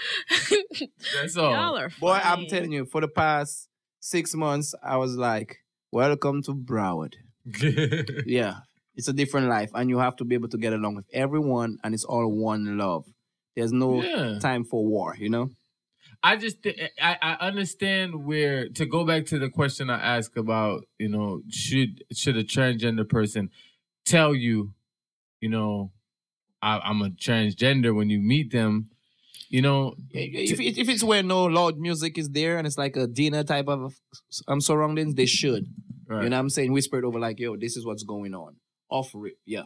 That's all. Y'all are Boy, I'm telling you, for the past six months, I was like, welcome to Broward. *laughs* Yeah, it's a different life, and you have to be able to get along with everyone, and it's all one love. There's no yeah. time for war, you know? I just thi- I, I understand where to go back to the question I asked about you know should should a transgender person tell you you know I, I'm a transgender when you meet them you know If, if it's where no loud music is there and it's like a dinner type of um, surroundings, they should. Right. You know what I'm saying? Whisper it over like, yo, this is what's going on. Off rip, yeah.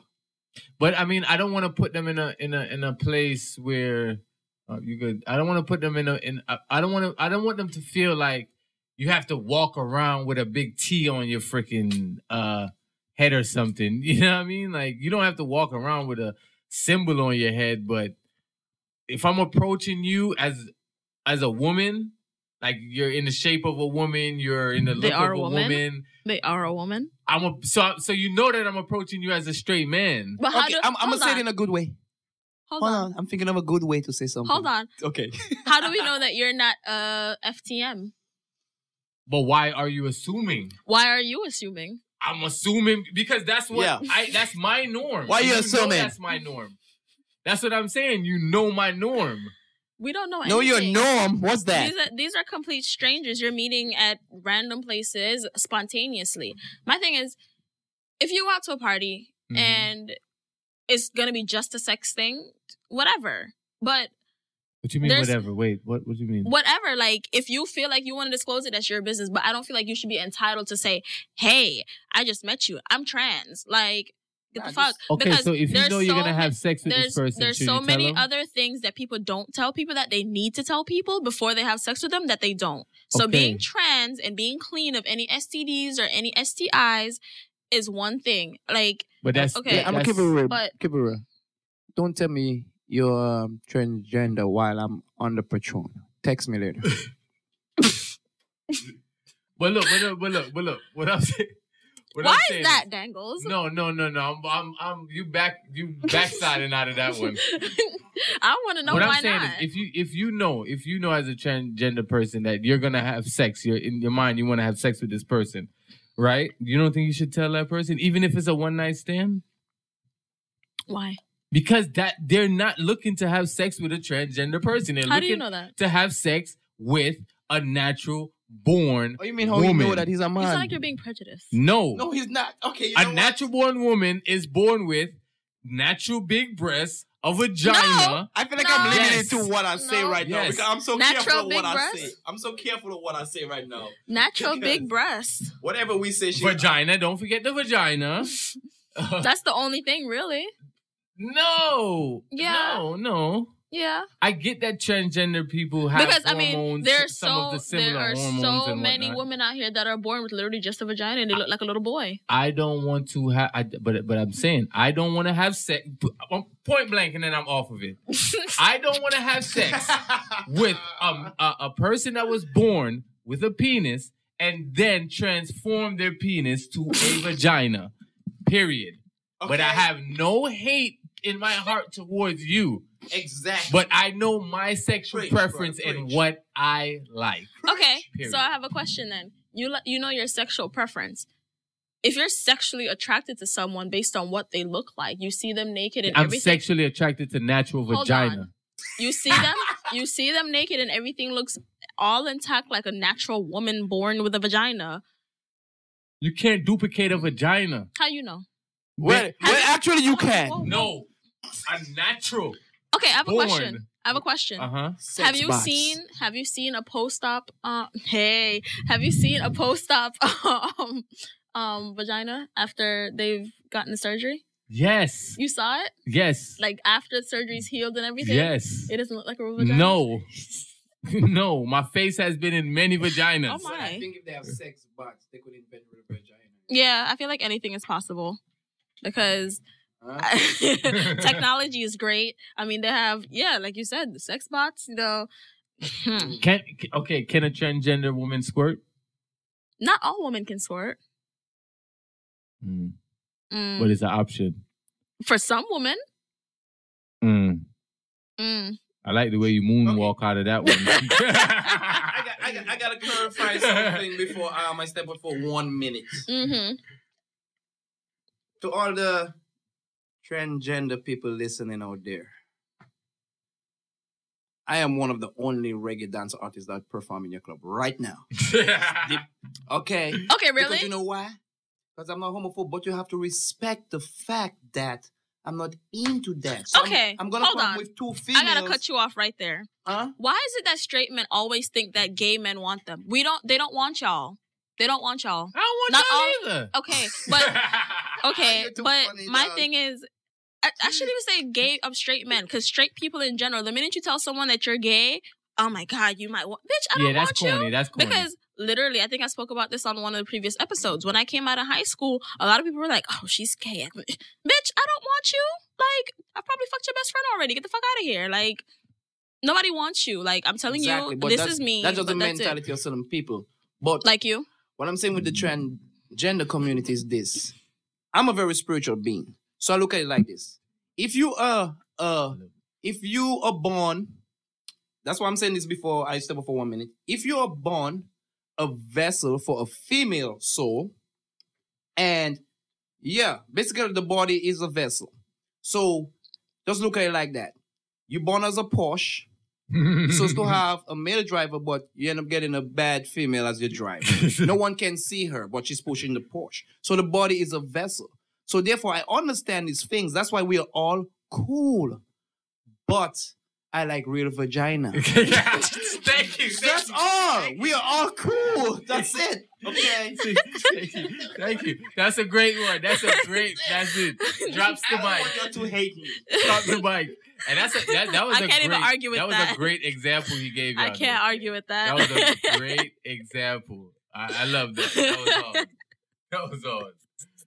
But I mean, I don't want to put them in a in a in a place where uh, you could. I don't want to put them in a in. I- I don't want to. I don't want them to feel like you have to walk around with a big T on your freaking uh head or something. *laughs* You know what I mean? Like you don't have to walk around with a symbol on your head. But if I'm approaching you as as a woman, like you're in the shape of a woman, you're in the They look are of a a woman? woman. They are a woman. I'm a so so you know that I'm approaching you as a straight man. But how Okay, do I'm, I'm gonna say it in a good way. hold Hold on. on. I'm thinking of a good way to say something. Hold on. Okay. *laughs* How do we know *laughs* that you're not uh FTM? But why are you assuming? Why are you assuming? I'm assuming because that's what Yeah. I that's my norm. Why you know assuming? that's my norm. That's what I'm saying. You know my norm. We don't know. Anything. Know your anything. norm. What's that? These are these are complete strangers you're meeting at random places spontaneously. My thing is, if you go out to a party Mhm. and it's gonna be just a sex thing, whatever. But What you mean? There's- whatever. Wait. What? What do you mean? whatever, like if you feel like you want to disclose it, that's your business. But I don't feel like you should be entitled to say, "Hey, I just met you. I'm trans." Like, get the fuck. Okay, because so if you know you're so gonna have sex with this there's person, there's so many them? other things that people don't tell people that they need to tell people before they have sex with them that they don't. So Okay. being trans and being clean of any STDs or any STIs is one thing. Like But that's okay, Yeah, I'm gonna that's- keep it real. but- keep it real. Don't tell me you're um, transgender while I'm on the patrol. Text me later. *laughs* But look, but look, but look, but look. What I'm saying. What why is that, Dangles? No, no, no, no. I'm, I'm, I'm. You back, you backsliding out of that one. *laughs* I want to know what why I'm saying not. is, if you if you know if you know as a transgender person that you're gonna have sex, you're in your mind you want to have sex with this person, right? You don't think you should tell that person, even if it's a one night stand, why? because that they're not looking to have sex with a transgender person. They're How do you know that? to have sex with a natural born. Oh, you mean how woman. you know that he's a You man? sound like you're being prejudiced. No, no, he's not. Okay, you a know what? natural born woman is born with natural big breasts, a vagina. No. I feel like No. I'm leaning Yes. into what I say No. right now because I'm so Natural careful of big what I say. I'm so careful of what I say right now. Natural big breasts. Whatever we say, she Vagina. Don't forget the vagina. *laughs* *laughs* That's the only thing, really. no. Yeah. No, no. Yeah. I get that transgender people have because I mean, hormones, there's some so of the similar there are so many whatnot. women out here that are born with literally just a vagina and they look like a little boy. I don't want to have, I, but but I'm saying I don't want to have sex. Point blank, and then I'm off of it. *laughs* I don't want to have sex with um, a, a person that was born with a penis and then transform their penis to a *laughs* vagina. Period. But I have no hate in my heart towards you. exactly. But I know my sexual Preach, preference brother, and what I like. Okay, Period. so I have a question then. You li- you know your sexual preference. If you're sexually attracted to someone based on what they look like, you see them naked and everything I'm everything. sexually attracted to natural Hold vagina. on. You see them, *laughs* you see them naked and everything looks all intact like a natural woman born with a vagina. You can't duplicate a vagina. How you know? Well, well, actually, you can. Whoa, whoa. No, a natural. Okay, I have a Born. question. I have a question. Uh huh. Have you bots. seen have you seen a post op uh hey have you seen a post op *laughs* um um vagina after they've gotten the surgery Yes. you saw it Yes. like after the surgery's healed and everything Yes. it doesn't look like a real vagina No. *laughs* no. My face has been in many vaginas. Oh my. But I think if they have sex bots, they could invent with a vagina. yeah i feel like anything is possible because Huh? *laughs* *laughs* technology is great i mean they have yeah like you said the sex bots you know Hmm. Can okay? Can a transgender woman squirt? not all women can squirt Mm. Mm. What is the option? for some women Mm. mm. I like the way you moonwalk out of that one. *laughs* I got, I got, I got to clarify something before um, I step up for one minute. hmm To all the transgender people listening out there, I am one of the only reggae dance artists that perform in your club right now. *laughs* Okay. Okay, really? Because you know why? Because I'm not homophobe, but you have to respect the fact that I'm not into that. So I'm- Okay, I'm, gonna hold come on. with two I gotta cut you off right there. Huh? Why is it that straight men always think that gay men want them? We don't. They don't want y'all. They don't want y'all. I don't want Not y'all either. *laughs* Okay, *laughs* but okay, but funny, my dog. thing is, I, I shouldn't even say gay of straight men, because straight people in general, the minute you tell someone that you're gay, oh my god, you might want, bitch, I yeah, don't that's want corny. you. That's corny. That's. Because literally, I think I spoke about this on one of the previous episodes. When I came out of high school, a lot of people were like, "Oh, she's gay." Bitch, I don't want you. Like, I probably fucked your best friend already. Get the fuck out of here. Like, nobody wants you. Like, I'm telling Exactly, you, this is me. That's just the but it. mentality of certain people. But Like you. What I'm saying with the transgender community is this: I'm a very spiritual being, so I look at it like this: if you are, uh, if you are born, that's why I'm saying this before I step up for one minute. If you are born a vessel for a female soul, and yeah, basically the body is a vessel. So just look at it like that. You're born as a Porsche. Supposed to *laughs* have a male driver, but you end up getting a bad female as your driver. *laughs* no one can see her, but she's pushing the Porsche. So the body is a vessel. So therefore, I understand these things. That's why we are all cool. But I like real vagina. *laughs* Thank you. That's all. We are all cool. That's it. Okay. *laughs* Thank you. Thank you. That's a great one. That's a great. That's it. Drops the bike. I don't want mic. y'all to hate me. Drop the mic. And that's a, that. That was I a can't great, even argue with that. was a great example he gave. I y'all can't there. argue with that. That was a *laughs* great example. I, I love that. That was all. That was all.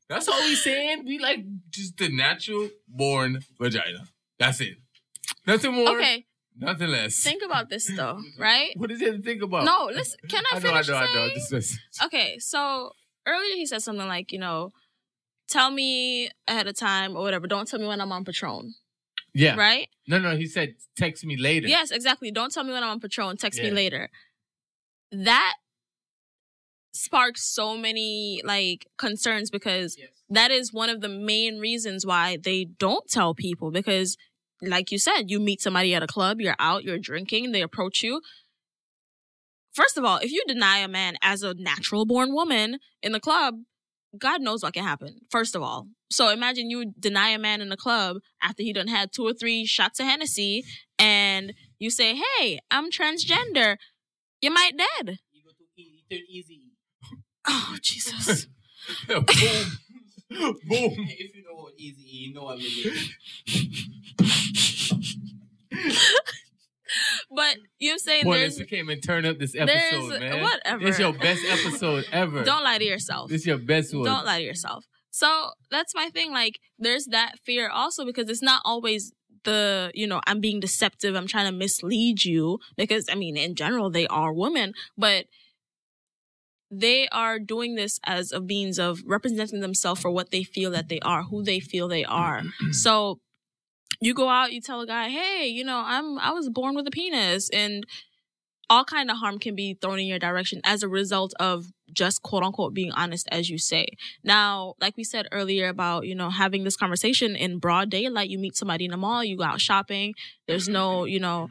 That's all we saying. We like just the natural born vagina. That's it. Nothing more. okay, Nothing less. think about this though, *laughs* right? what is there to think about? No, listen. Can I, I know. I finish know. I know. saying? This is- Okay, so earlier he said something like, you know, tell me ahead of time or whatever. Don't tell me when I'm on Patron, yeah. right? No, no. He said, "Text me later." Yes, exactly. Don't tell me when I'm on Patron. Text me later. That sparks so many like concerns because that is one of the main reasons why they don't tell people because like you said you meet somebody at a club you're out you're drinking they approach you. First of all if you deny a man as a natural born woman in the club god knows what can happen first of all. So imagine you deny a man in the club after he done had two or three shots of hennessy and you say hey i'm transgender. You might dead You go to turn easy. oh jesus. *laughs* Boom. Boom. *laughs* If you know what easy, you know what I mean. *laughs* but you're saying Boy, there's you came and turned up this episode, man. whatever This your best episode ever. *laughs* don't lie to yourself This your best one. Don't lie to yourself. So that's my thing. Like, there's that fear also because it's not always the, you know, I'm being deceptive. I'm trying to mislead you because, I mean, in general, they are women, but they are doing this as a means of representing themselves for what they feel that they are, who they feel they are. Mm-hmm. so you go out, you tell a guy, hey, you know, I'm, I was born with a penis and all kind of harm can be thrown in your direction as a result of just quote unquote being honest as you say. Now like we said earlier about you know having this conversation in broad daylight you meet somebody in the mall you go out shopping there's no mm-hmm. you know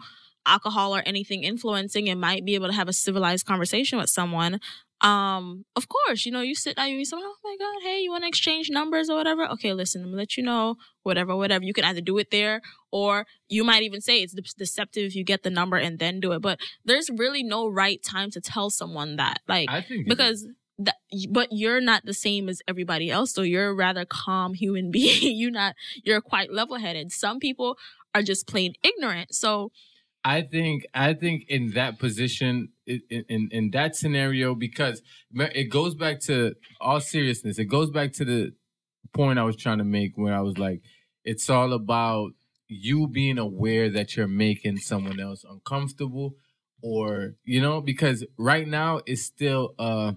alcohol or anything influencing and might be able to have a civilized conversation with someone um of course you know you sit down you meet someone oh my god hey you want to exchange numbers or whatever? Okay listen i'm let you know whatever whatever. You can either do it there or you might even say it's deceptive if you get the number and then do it but there's really no right time to tell someone that like because that but you're not the same as everybody else so you're a rather calm human *laughs* being. You're not you're quite level-headed. Some people are just plain ignorant so I think I think in that position in, in in that scenario because it goes back to all seriousness. It goes back to the point I was trying to make where I was like, it's all about you being aware that you're making someone else uncomfortable, or you know, because right now it's still uh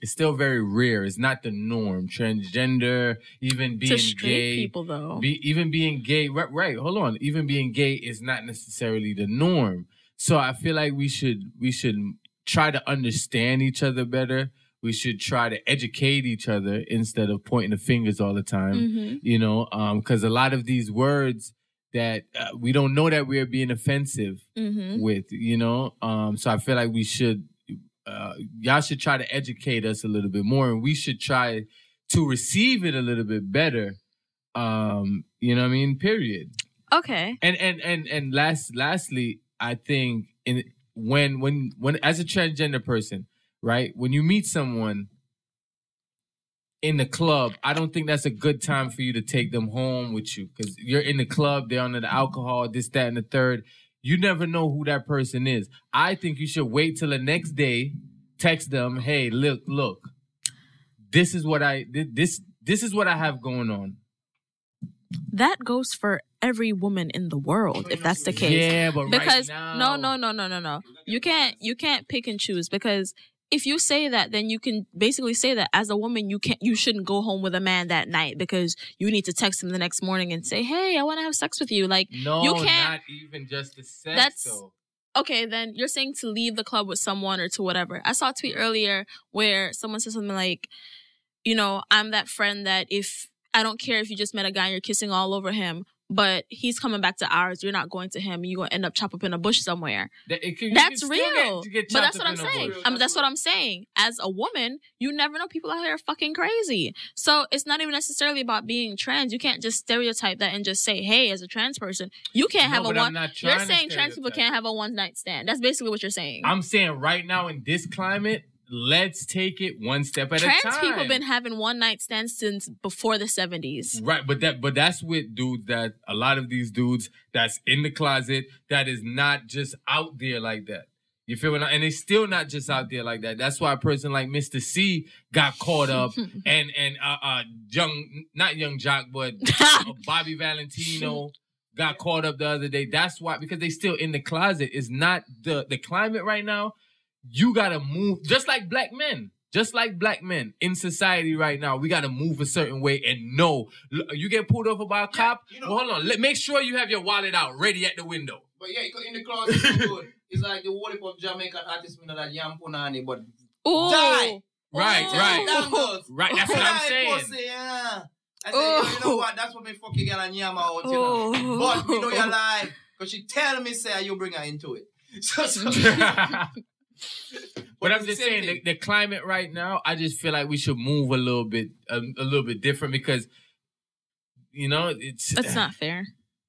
it's still very rare. It's not the norm. Transgender, even being to gay, people though be, even being gay, right, right? Hold on. Even being gay is not necessarily the norm. So I feel like we should we should try to understand each other better. We should try to educate each other instead of pointing the fingers all the time. Mhm. You know, because a lot of these words that uh, we don't know that we're being offensive Mm-hmm. with, you know. Um, so I feel like we should, uh, y'all should try to educate us a little bit more, and we should try to receive it a little bit better. Um, you know what I mean? Period. Okay. And and and and last lastly, I think in when when when as a transgender person, right? When you meet someone in the club, I don't think that's a good time for you to take them home with you because you're in the club, they're under the alcohol, this, that, and the third. You never know who that person is. I think you should wait till the next day, text them, hey, look, look, this is what I thi- this this is what I have going on. That goes for every woman in the world, if that's the case. Yeah, but because right no no no no no no you can't you can't pick and choose because if you say that then you can basically say that as a woman you can't you shouldn't go home with a man that night because you need to text him the next morning and say hey i want to have sex with you like No, you can't- not even just the sex. That's- though. okay then you're saying to leave the club with someone or to whatever i saw a tweet earlier where someone said something like you know i'm that friend that if i don't care if you just met a guy and you're kissing all over him but he's coming back to ours you're not going to him you're going to end up chopped up in a bush somewhere That- it could- That's could still get- real. get but that's what I'm saying. I mean, that's what I'm saying. As a woman, you never know. People out here are fucking crazy. So it's not even necessarily about being trans. You can't just stereotype that and just say, "Hey, as a trans person, you can't No, have a but I'm one." You're saying trans people can't have a one night stand. That's basically what you're saying. I'm saying right now in this climate, let's take it one step at trans a time. Trans people been having one night stands since before the 70s. right, but that but that's with dudes that a lot of these dudes that's in the closet that is not just out there like that. You feel me? And it's still not just out there like that. That's why a person like Mr. Cee got caught up *laughs* and and uh, uh young not young Joc but *laughs* Bobby Valentino got caught up the other day. That's why because they still in the closet. It's not the the climate right now. You gotta move just like black men. Just like black men in society right now, we gotta move a certain way and know you get pulled over by a cop. you know- well, hold on. Let, make sure you have your wallet out, ready at the window. But yeah, in the closet, *laughs* it's like the whole of Jamaican artists, you know, that yam punani, but Ooh. Die. Right, Ooh. right. Dangles. Right, that's what I'm saying. pussy, yeah. I said, Oh. you know what? That's what me fucking you girl and yam out, you know. Oh. But me know you *laughs* lie. Because she tell me, say, you bring her into it. *laughs* So, so, but I'm just saying the, the climate right now. I just feel like we should move a little bit, a, a little bit different because, you know, it's That's not fair.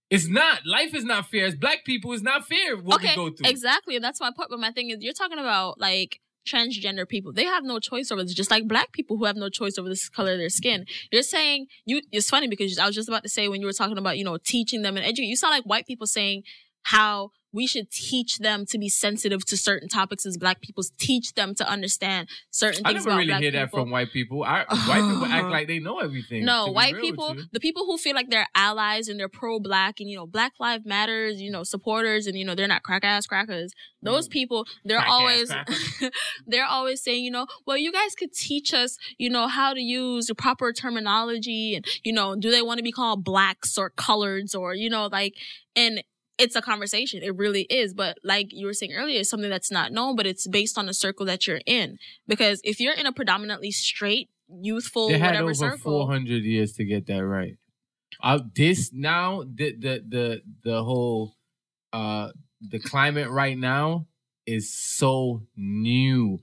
It's not. Life is not fair. As black people, it's not fair what okay, we go through. exactly. And that's my point. But my thing is, you're talking about like transgender people. They have no choice over this, just like black people who have no choice over this color of their skin. You're saying you. It's funny because I was just about to say when you were talking about you know teaching them and educate. You sound like white people saying how we should teach them to be sensitive to certain topics as black people teach them to understand certain I things never about really hear that from white people. I, white people act *laughs* like they know everything. No, white people, the people who feel like they're allies and they're pro black and, you know, Black Lives Matters, you know, supporters and, you know, they're not crack ass crackers. Those people, they're Mm. Crack-ass always, *laughs* they're always saying, you know, well, you guys could teach us, you know, how to use the proper terminology and, you know, do they want to be called blacks or coloreds or, you know, like, and it's a conversation. It really is. But like you were saying earlier, it's something that's not known, but it's based on the circle that you're in. Because if you're in a predominantly straight, youthful, they had whatever over circle. four hundred years to get that right. Uh, this now the the the the whole uh the climate right now is so new.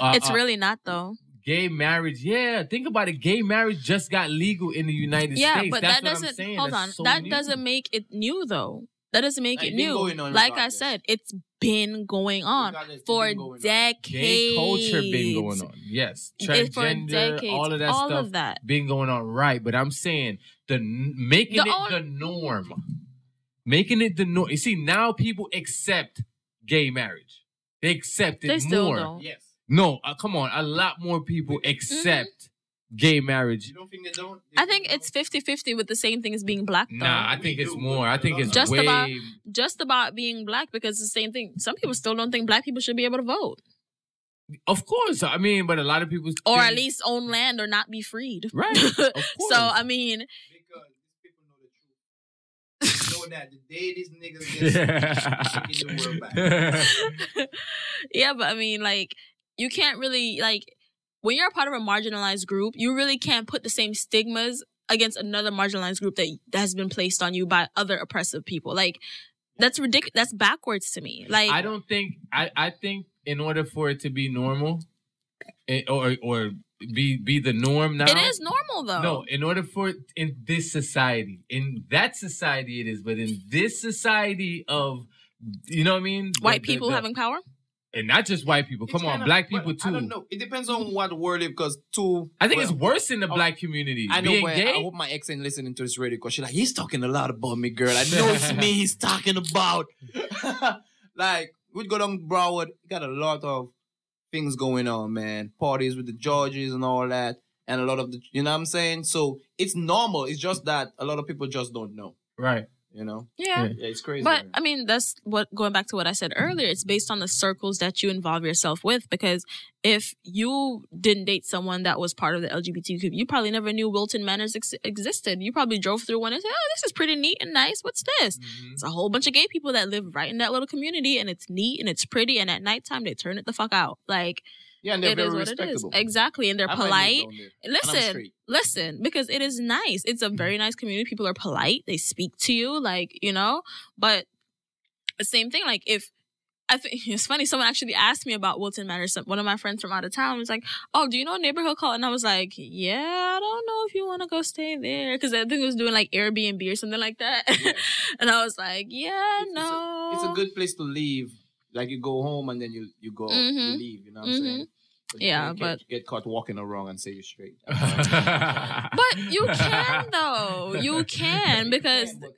Uh, It's uh, really not though. gay marriage. Yeah, think about it. Gay marriage just got legal in the United Yeah, States. Yeah, but That's that doesn't hold That's on. so that new. doesn't make it new though. That doesn't make Like, it new. like I said, it's been going on for been going on. decades. gay culture been going on. Yes, transgender, decades. all of that all stuff of that. been going on. Right, but I'm saying the making The it on- the norm, making it the norm. You see, now people accept gay marriage. They accept it They still more. don't. Yes. No, uh, come on, a lot more people accept gay marriage. You don't think they don't? I think it's 50-50 with the same thing as being black though. Nah, I think it's more. I think it's Just way. about- Just about being black because it's the same thing. Some people still don't think black people should be able to vote. Of course, I mean, but a lot of people, Or think- at least own land or not be freed. right. *laughs* Of course. so I mean, Because people know the truth. Know that the day these niggas get taking the world back. *laughs* *laughs* yeah, but I mean, like, you can't really like when you're a part of a marginalized group, you really can't put the same stigmas against another marginalized group that, that has been placed on you by other oppressive people. Like that's ridiculous. That's backwards to me. Like I don't think I, I think in order for it to be normal it, or or be be the norm now it is normal though. No, in order for it in this society, in that society it is, but in this society of you know what I mean? White the- people the- having power. And not just white people. Come on, black people I don't too. know. It depends on what world it because two. I think well, it's worse in the oh, black community. I know Being where gay. I hope my ex ain't listening to this radio because she's like, he's talking a lot about me, girl. I *laughs* know it's me he's talking about. *laughs* like, we go down Broward, got a lot of things going on, man. Parties with the Georges and all that. And a lot of the, you know what I'm saying? So it's normal. It's just that a lot of people just don't know, right. You know? Yeah. Yeah. Yeah, it's crazy. But man. I mean, that's what going back to what I said earlier. It's based on the circles that you involve yourself with. Because if you didn't date someone that was part of the LGBTQ, you probably never knew Wilton Manors ex- existed. You probably drove through one and said, "Oh, this is pretty neat and nice. What's this?" Mhm. It's a whole bunch of gay people that live right in that little community, and it's neat and it's pretty. And at nighttime, they turn it the fuck out. Like yeah, and they're it very is what it is. respectable. Exactly, and they're I polite. down and I'm Listen, listen, because it is nice. It's a very nice community. People are polite. They speak to you, like you know. But the same thing, like if I think *laughs* it's funny. Someone actually asked me about Wilton Manors. Some- One of my friends from out of town was like, "Oh, do you know a neighborhood called?" And I was like, "Yeah, I don't know if you want to go stay there because I think it was doing like Airbnb or something like that." Yeah. *laughs* and I was like, "Yeah, It's- it's a- no." It's a good place to leave. Like you go home and then you you go you Mhm. leave. You know what I'm Mhm. saying? But you Yeah, can't but- get, get caught walking around and say you're straight. *laughs* But you *laughs* can though. You can You because can, but,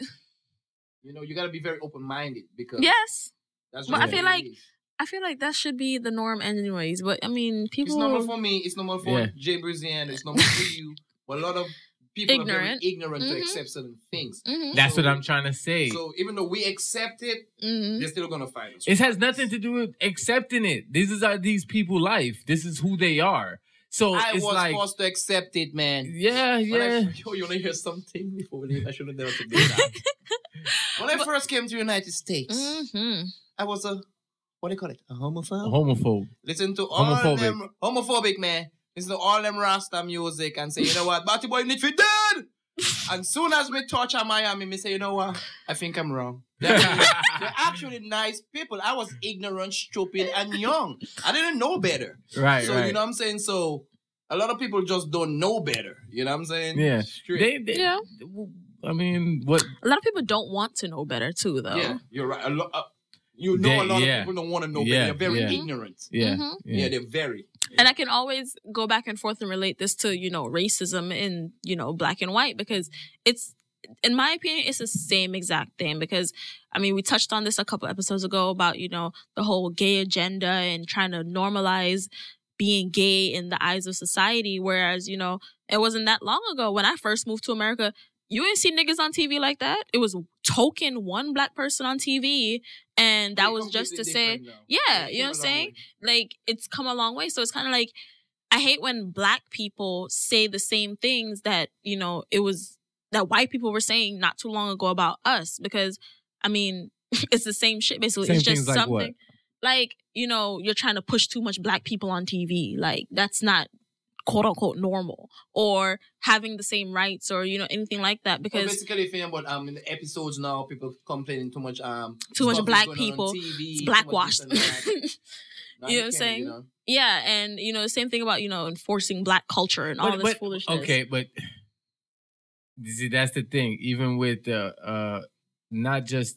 you know you got to be very open minded because yes, that's but I feel like is. I feel like that should be the norm anyways. But I mean, people. it's people. normal for me. It's normal for Yeah. Jay Brazilian. It's normal for you. But a lot of people Ignorant. are very ignorant to Mhm. accept certain things. Mhm, That's what I'm trying to say. So even though we accept it, mhm. they're still gonna fight us. It has nothing to do with accepting it. This is how these people life. This is who they are. So I it's was like, forced to accept it, man. yeah, When I- yeah. *laughs* yo, you wanna hear something *laughs* before we leave? I should have never to do that. when I first came to the United States, Mhm. I was a what do you call it? A homophobe. A Homophobe. Listen to all Homophobic. them homophobic man. Listen to all them Rasta music and say, you know what, Batty boy need to be dead. and soon as we touch on Miami, me say, you know what, I think I'm wrong. They're actually, they're actually nice people. I was ignorant, stupid, and young. I didn't know better. Right, so right. you know what I'm saying. So a lot of people just don't know better. You know what I'm saying? Yeah. They, they, Yeah. I mean, what? A lot of people don't want to know better too, though. yeah, you're right. A lo- uh, you know, They- a lot yeah. of people don't want to know Yeah, better. They're very yeah. ignorant. Yeah, Mhm. yeah. Yeah, they're very. And I can always go back and forth and relate this to, you know, racism in, you know, black and white because it's, in my opinion, it's the same exact thing. Because, I mean, we touched on this a couple episodes ago about, you know, the whole gay agenda and trying to normalize being gay in the eyes of society. Whereas, you know, it wasn't that long ago when I first moved to America, you didn't see niggas on TV like that. It was token one black person on TV. And that was just to say, now. yeah, you know what I'm saying? way. like it's come a long way. So it's kind of like I hate when black people say the same things that, you know, it was that white people were saying not too long ago about us because I mean, *laughs* it's the same shit basically. Same it's just things like something like, you know, you're trying to push too much black people on TV. Like that's not quote unquote normal or having the same rights or you know anything like that Well, because basically, thing about um in the episodes now, people complaining too much um Too much black going on on people. TV, it's too much blackwashed. this and that. *laughs* Now You know what I'm can't, saying? know. yeah and you know the same thing about you know enforcing black culture and all But- this but- foolishness Okay, but *sighs* see, that's the thing. Even with uh, uh, not just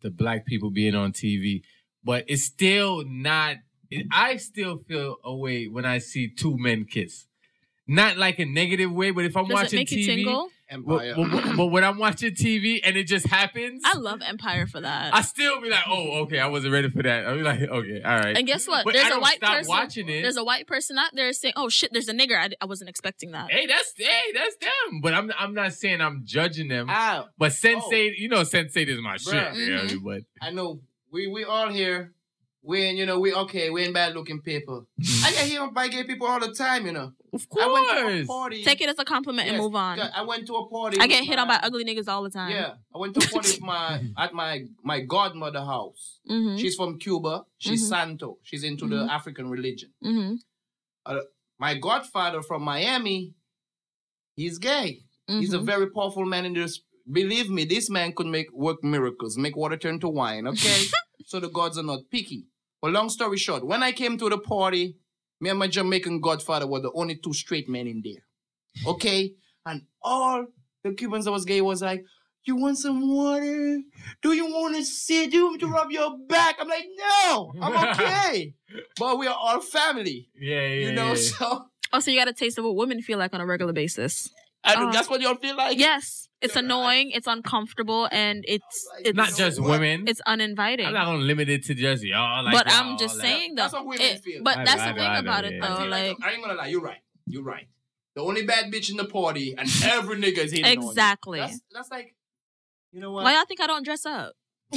the black people being on TV, but it's still not. It, I still feel a way when I see two men kiss. Not like a negative way, but if I'm does it watching make you TV, tingle Empire. but- but when I'm watching TV and it just happens, I love Empire for that. I still be like, oh, okay, I wasn't ready for that. I'll be like, okay, all right. and guess what? But there's I a don't white stop person. watching it. There's a white person out there saying, "Oh shit, there's a nigger." I, I wasn't expecting that. Hey, that's hey, that's them. But I'm I'm not saying I'm judging them. Ah, But Sense8, you know, Sense8 is my shit. Bruh. You know, Mhm. but I know. We we all here. We ain't, you know, we okay, we ain't bad looking people. I get hit by gay people all the time, you know. of I went to a course. party. Take it as a compliment and move on. I went to a party. I get with hit on by ugly niggas all the time. Yeah. I went to a party with my *laughs* at my my godmother house. Mm-hmm. She's from Cuba. She's Mhm. Santo. She's into the Mhm. African religion. Mm-hmm. My godfather from Miami, he's gay. He's a Mhm. very powerful man in this. Believe me, this man could make work miracles, make water turn to wine. Okay, *laughs* so the gods are not picky. But long story short, when I came to the party, me and my Jamaican godfather were the only two straight men in there. Okay, and all the Cubans that was gay was like, "You want some water? Do you want to sit? Do you want me to *laughs* rub your back?" I'm like, "No, I'm okay." *laughs* but we are all family, Yeah, yeah. you know. yeah. So Oh, so you got a taste of what women feel like on a regular basis. I, Oh. that's what y'all feel like. Yes, it's You're right. annoying, it's uncomfortable, and it's it's Not just women. it's uninviting. I'm not gonna limit it to just y'all. Like but y'all, I'm just like- saying though. That's what women it- feel. But I- that's I- the thing I know, about it yeah. I though. feel Like I ain't gonna lie. You're right. You're right. The only bad bitch in the party, and *laughs* every nigga is hating on exactly. That's, that's like, you know what? Why y'all think I don't dress up? I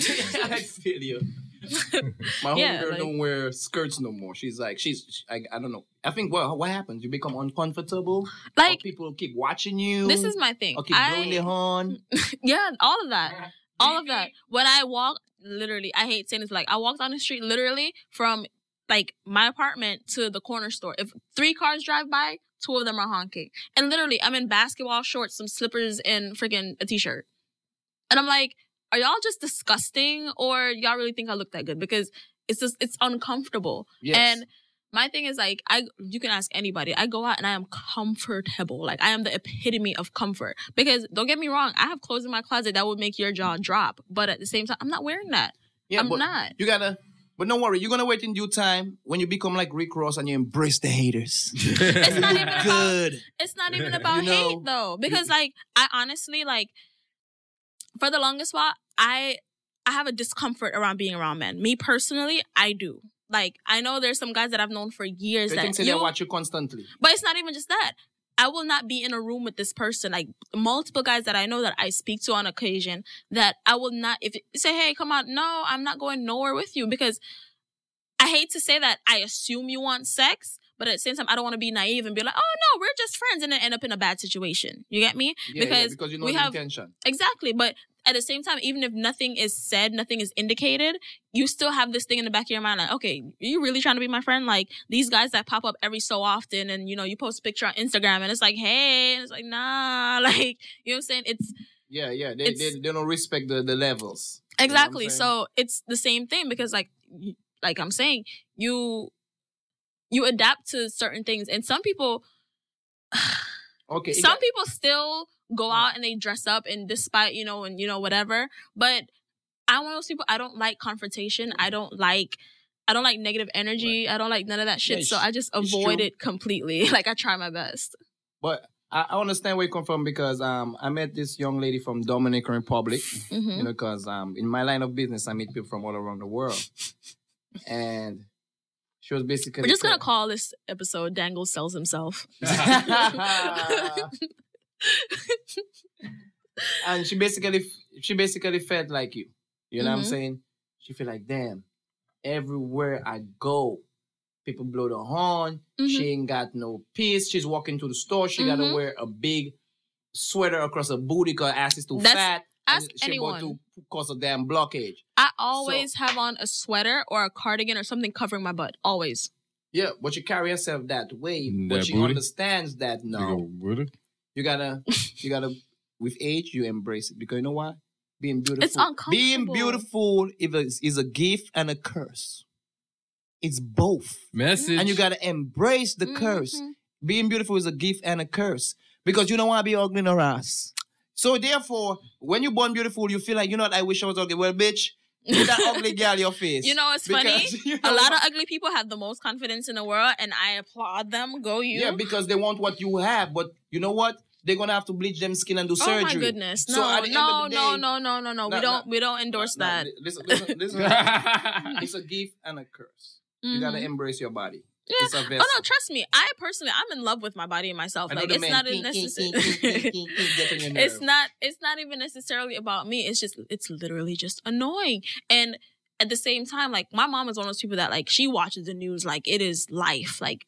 feel you. *laughs* My Yeah, homegirl like- don't wear skirts no more. She's like, she's, she- I, I don't know. I think, well, what happens? You become uncomfortable. Like people keep watching you. this is my thing. Or keep blowing their horn. *laughs* yeah, all of that. all of that. *laughs* When I walk, literally, I hate saying this. Like I walk down the street, literally from like my apartment to the corner store. If three cars drive by, two of them are honking, and literally, I'm in basketball shorts, some slippers, and freaking a t-shirt, and I'm like, are y'all just disgusting, or y'all really think I look that good? Because it's just it's uncomfortable. Yes. And my thing is like I you can ask anybody. I go out and I am comfortable. Like I am the epitome of comfort. Because don't get me wrong, I have clothes in my closet that would make your jaw drop. But at the same time, I'm not wearing that. yeah, I'm but not. You gotta, but don't worry. You're gonna wait in due time when you become like Rick Ross and you embrace the haters. *laughs* It's not even about Good. it's not even about You know, hate though. Because like I honestly like for the longest while, I I have a discomfort around being around men. Me personally, I do. Like I know there's some guys that I've known for years They that you, they watch you constantly. But it's not even just that. I will not be in a room with this person. Like multiple guys that I know that I speak to on occasion that I will not if say, hey, come on, no, I'm not going nowhere with you because I hate to say that I assume you want sex, but at the same time I don't want to be naive and be like, oh no, we're just friends and then end up in a bad situation. You get me? Yeah, yeah, Because because you know we the have- intention. Exactly. But at the same time, even if nothing is said, nothing is indicated, you still have this thing in the back of your mind, like, okay, are you really trying to be my friend? Like these guys that pop up every so often and you know, you post a picture on Instagram and it's like, hey, and it's like, nah, *laughs* like, you know what I'm saying? It's Yeah, yeah. They, they, they don't respect the, the levels. You know exactly. so it's the same thing because like like I'm saying, you you adapt to certain things. And some people *sighs* okay. some got- people still go out and they dress up and despite you know and you know whatever. But i'm one of those people i don't like confrontation. I don't like i don't like negative energy. I don't like none of that shit. Yeah, so i just avoid it completely. *laughs* Like i try my best. But I, I understand where you come from because um I met this young lady from Dominican Republic. hmm You know, because um in my line of business I meet people from all around the world, *laughs* and she was basically. we're just gonna call this episode dangle sells himself *laughs* *laughs* and she basically she basically felt like you. You know what I'm Mhm. saying? She feel like damn, everywhere I go, people blow the horn. Mhm. She ain't got no peace. She's walking to the store. She gotta Mhm. wear a big sweater across her booty because her ass is too That's- fat. Ask she anyone. to cause a damn blockage. i always have on a sweater or a cardigan or something covering my butt always Yeah, but you carry yourself that way. That but she booty? understands that You no. go? You gotta, *laughs* you gotta. With age, you embrace it because you know what? Being beautiful. It's uncomfortable. Being beautiful is a, is a gift and a curse. It's both, Message. and you gotta embrace the curse. Mhm. Being beautiful is a gift and a curse because you don't want to be ugly no ass. So therefore, when you're born beautiful, you feel like you know what? I wish I was ugly. Well, bitch, put that ugly *laughs* girl your face. you know it's funny Because, *laughs* you a lot of ugly people have the most confidence in the world and i applaud them go you Yeah, because they want what you have, but you know what? They're gonna have to bleach them skin and do Oh surgery. my goodness! So No, at the end no, of the no, day- no, no, no, no. Nah, we don't, nah. we don't endorse Nah, that. li- Listen, listen, listen. *laughs* it's a gift and a curse. You gotta Mhm. embrace your body. Yeah. It's Oh no, trust me. I personally, I'm in love with my body and myself. Like it's not a kink, kink, necessary. *laughs* it's not. It's not even necessarily about me. It's just. It's literally just annoying. And at the same time, like my mom is one of those people that like she watches the news like it is life. Like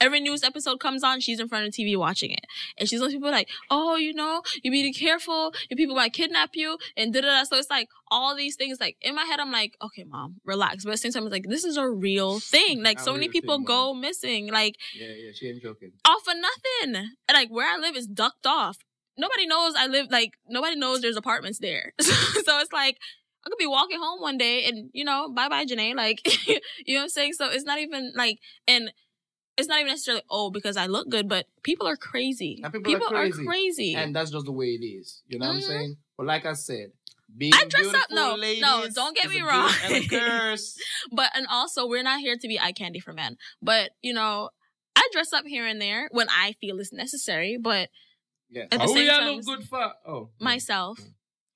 every news episode comes on, she's in front of the TV watching it, and she's those people like, oh, you know, you be careful, your people might kidnap you, and da da da. So it's like all these things. Like in my head, I'm like, okay, mom, relax. But at the same time, it's like this is a real thing. Like so many people thing, go missing. Like Yeah, yeah, she ain't joking. off of nothing. And like where I live is ducked off. nobody knows I live like nobody knows there's apartments there. *laughs* so it's like I could be walking home one day and you know, bye bye Janae. Like *laughs* you know what I'm saying? So it's not even like and it's not even necessarily oh because I look good, but people are crazy. And people are are crazy. crazy. And that's just the way it is. You know what I'm Mhm. saying? But like I said, being I dress up- no, no, don't get me wrong. gift and a *laughs* curse. but and also we're not here to be eye candy for men. But you know, I dress up here and there when I feel it's necessary. But Yeah. at the oh, same yeah, time, look good for. Oh, myself.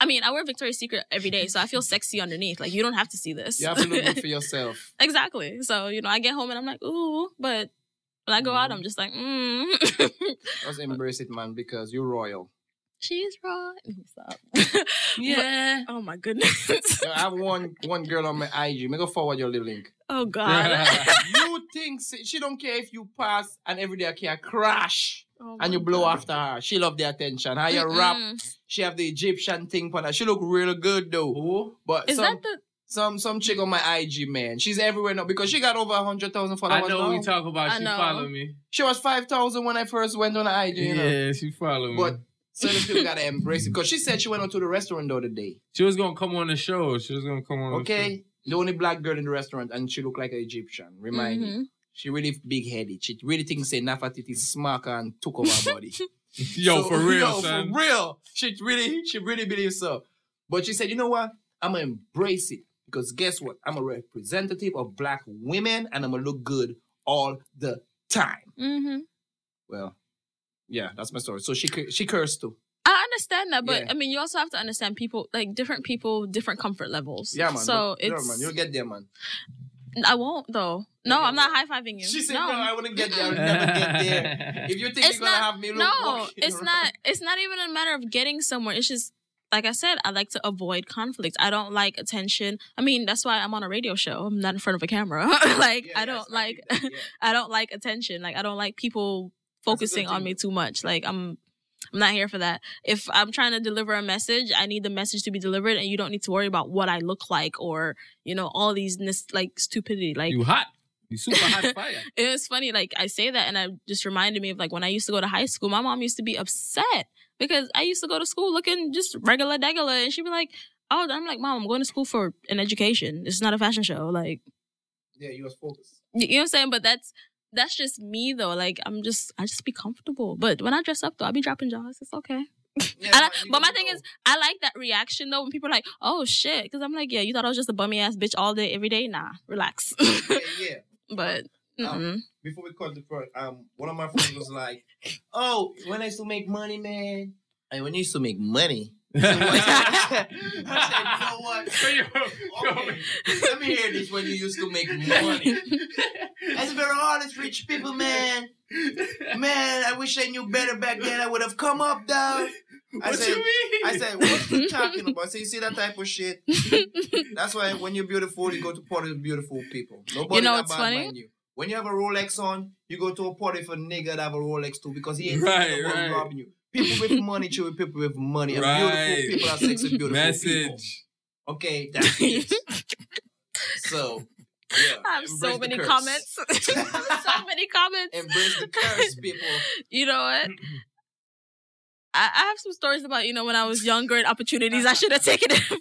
I mean, I wear Victoria's Secret every day, so I feel sexy underneath. Like you don't have to see this. You have to look good for *laughs* yourself. exactly. So you know, I get home and I'm like, ooh, but when I go out, I'm just like, mm. *laughs* Just embrace it, man, because you're royal. She's right. Stop. *laughs* yeah. oh my goodness. *laughs* I have one one girl on my IG. Me go forward your little link. oh god. you think she she don't care if you pass and every day I can crash Oh and you blow God. after her. She love the attention. How you rap? She have the Egyptian thing on her. She look real good though. But Is some, that the? Some some chick on my IG man. She's everywhere now because she got over a hundred thousand I followers. know now. we talk about. I She know. follow me. She was five thousand when I first went on the IG. You know? Yeah, she follow me. But certain people gotta embrace it because she said she went out to the restaurant the other day. she was gonna come on the show. She was gonna come on. Okay, the only black girl in the restaurant, and she looked like an Egyptian. Remind me. Mhm. She really big headed. She really thinks say Nefertiti smack her and took over her body. *laughs* *laughs* Yo, So- for real, yo, son. For real. She really, she really believes so. But she said, you know what? I'm gonna embrace it. Because guess what? I'm a representative of black women and I'm gonna look good all the time. Mhm. Well, yeah, that's my story. So she she cursed too. I understand that, but Yeah. I mean, you also have to understand people, like different people, different comfort levels. Yeah, man. So Look, yeah, it's. man. You'll get there, man. I won't though. No, I'm not high fiving you. She said, no. no, I wouldn't get there. I would never *laughs* get there. If you think It's you're gonna have me look no, *laughs* it's around- not. It's not even a matter of getting somewhere. It's just like I said. I like to avoid conflict. I don't like attention. I mean, that's why I'm on a radio show. I'm not in front of a camera. *laughs* like Yeah, I don't I like. that, yeah. *laughs* I don't like attention. Like I don't like people focusing on me too much. Like I'm. I'm not here for that. If I'm trying to deliver a message, I need the message to be delivered, and you don't need to worry about what I look like or you know all these like stupidity. Like you hot. You super hot *laughs* fire. it was funny like i say that and it just reminded me of like when i used to go to high school my mom used to be upset because i used to go to school looking just regular degular and she'd be like oh i'm like mom i'm going to school for an education it's not a fashion show like Yeah, you was focused. you know what i'm saying but that's that's just me though like i'm just i just be comfortable but when i dress up though i be dropping jaws it's okay Yeah, *laughs* I- but my thing go. is i like that reaction though when people are like oh shit because i'm like yeah you thought i was just a bummy ass bitch all day every day nah relax yeah, yeah. *laughs* but um, mm-mm. Before we cut the first, um, one of my friends was like, "Oh, when I used to make money, man, and when you used to make money." *laughs* *laughs* I said, you know what? Okay, *laughs* let me hear this. When you used to make money, that's very honest, rich people, man. Man, I wish I knew better back then. I would have come up down. I what said, you mean? I said, what you talking about? So you see that type of shit? That's why when you're beautiful, you go to party with beautiful people. Nobody You know that what's bad funny? mind you. When you have a Rolex on, you go to a party for a nigga that have a Rolex too because he ain't Right, thinking about right. robbing you. People with *laughs* money chill with people with money. And Right. beautiful people are sexy, beautiful people. Message. Okay, that's it. *laughs* so, yeah. I have so embrace the many curse. comments. *laughs* so many comments. Embrace the curse, people. You know what? I, I have some stories about, you know, when I was younger and opportunities I should have taken it.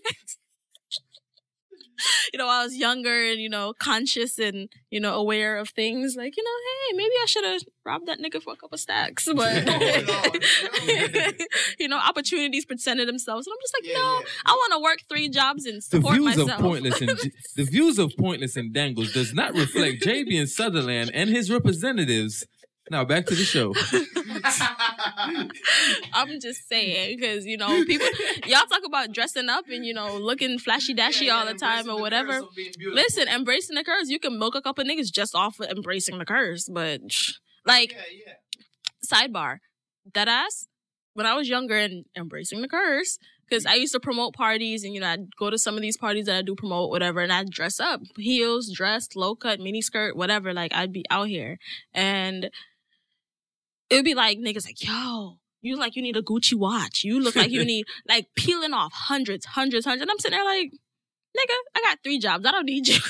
*laughs* you know, I was younger and, you know, conscious and, you know, aware of things. Like, you know, hey, maybe I should have robbed that nigga for a couple stacks. *laughs* But, Oh, no. *laughs* you know, opportunities presented themselves. And I'm just like, Yeah, no, yeah. I want to work three jobs and support The support views myself. of pointless and the views of pointless and dangles does not reflect JB and Sutherland and his representatives. Now back to the show. *laughs* I'm just saying, because you know, people y'all talk about dressing up and you know looking flashy dashy Yeah, all yeah, the time or whatever. curse of being beautiful. Listen, embracing the curse, you can milk a couple niggas just off of embracing the curse. But *sniffs* like, Yeah, yeah. sidebar, that ass. When I was younger and embracing the curse, because I used to promote parties and you know I'd go to some of these parties that I do promote, whatever, and I'd dress up, heels, dress, low cut, mini skirt, whatever. Like I'd be out here, and it would be like niggas like, yo, you like you need a Gucci watch. You look like you *laughs* need like peeling off hundreds, hundreds, hundreds. And I'm sitting there like, nigga, I got three jobs. I don't need you. *laughs*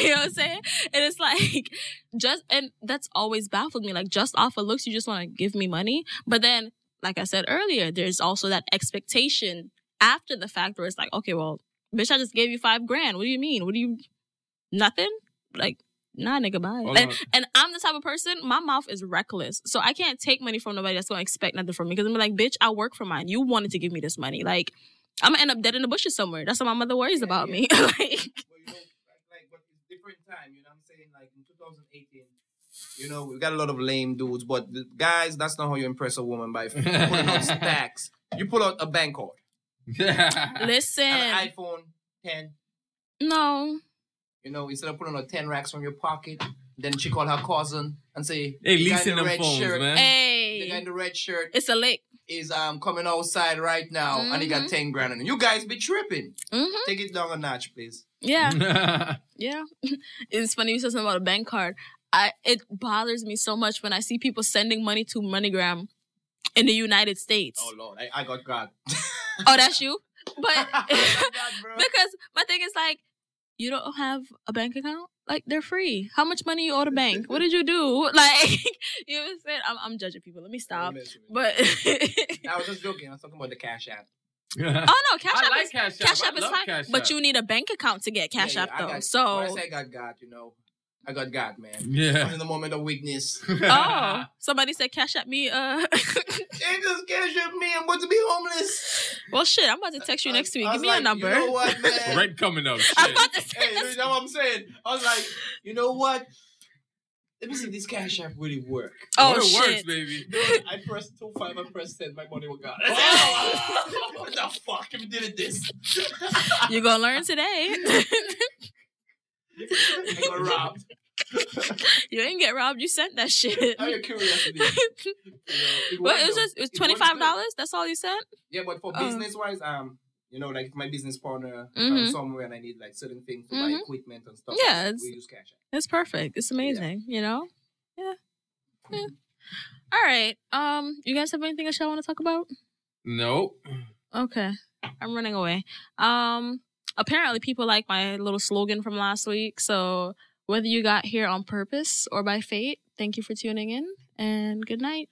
You know what I'm saying? And it's like just and that's always baffled me. Like just off of looks, you just want to give me money. But then like I said earlier, there's also that expectation after the fact where it's like, okay, well, bitch, I just gave you five grand. What do you mean? What do you nothing? Like, nah, nigga, bye. Hold And, on. and I'm the type of person, my mouth is reckless. So I can't take money from nobody that's gonna expect nothing from me. Because I'm like, bitch, I work for mine. You wanted to give me this money. Like, I'm gonna end up dead in the bushes somewhere. That's what my mother worries Yeah, about yeah. me. *laughs* like, But you know, like, like, but it's different time. You know what I'm saying? Like in 2018, you know, we got a lot of lame dudes, but guys, that's not how you impress a woman by *laughs* pulling out stacks. You pull out a bank card, *laughs* listen, an iPhone 10. no. You know, instead of putting out 10 racks from your pocket, then she called her cousin and say, Hey, "The guy in leasing the them red phones, shirt, man. The guy Hey, in the red shirt it's a lick. is um coming outside right now, and he got Mhm. 10 grand. And you guys be tripping. hmm Take it down a notch, please. Yeah. *laughs* Yeah. *laughs* it's funny you said something about a bank card. I it bothers me so much when I see people sending money to MoneyGram in the United States. Oh Lord, I, I got God. Oh, that's you? *laughs* But God, because my thing is like, you don't have a bank account? Like they're free. How much money you owe the bank? What did *laughs* you do? *laughs* Like you know what I'm saying? I'm, I'm judging people. Let me stop. But I was just joking. I was talking about the cash app. *laughs* oh no, Cash I App like is Cash App. Cash App is fine, Cash but you need a bank account to get Cash Yeah, App yeah, though. got- so when I say I got God, you know, I got God, man. Yeah. In the moment of weakness, *laughs* oh, somebody said Cash App me. Uh, *laughs* they just Cash App me. I'm about to be homeless. well, shit, I'm about to text you I- next week. I Give was me a like, number. You know what, *laughs* man? Rent coming up. I'm about to say Hey, this. you know what I'm saying? I was like, you know what? Let me see if this cash app really work. Oh it works, shit! baby. Dude, I pressed two five and pressed send. My money was gone. Oh, what the fuck? If you did it this, You're gonna learn today. I got robbed. *laughs* you ain't get robbed. You sent that shit. Out of curiosity. *laughs* You know, it But it was just it was It twenty worked five good. dollars. That's all you sent. Yeah, but for Oh. business wise, um, you know, like if my business partner Mhm. uh, somewhere and I need like certain things to Mhm. buy equipment and stuff. Yeah, like it's- we use cash app. It's perfect. It's amazing. You know. Yeah. yeah. All right. Um, you guys have anything else y'all want to talk about? Nope. Okay. I'm running away. Um, apparently people like my little slogan from last week. So whether you got here on purpose or by fate, thank you for tuning in and good night.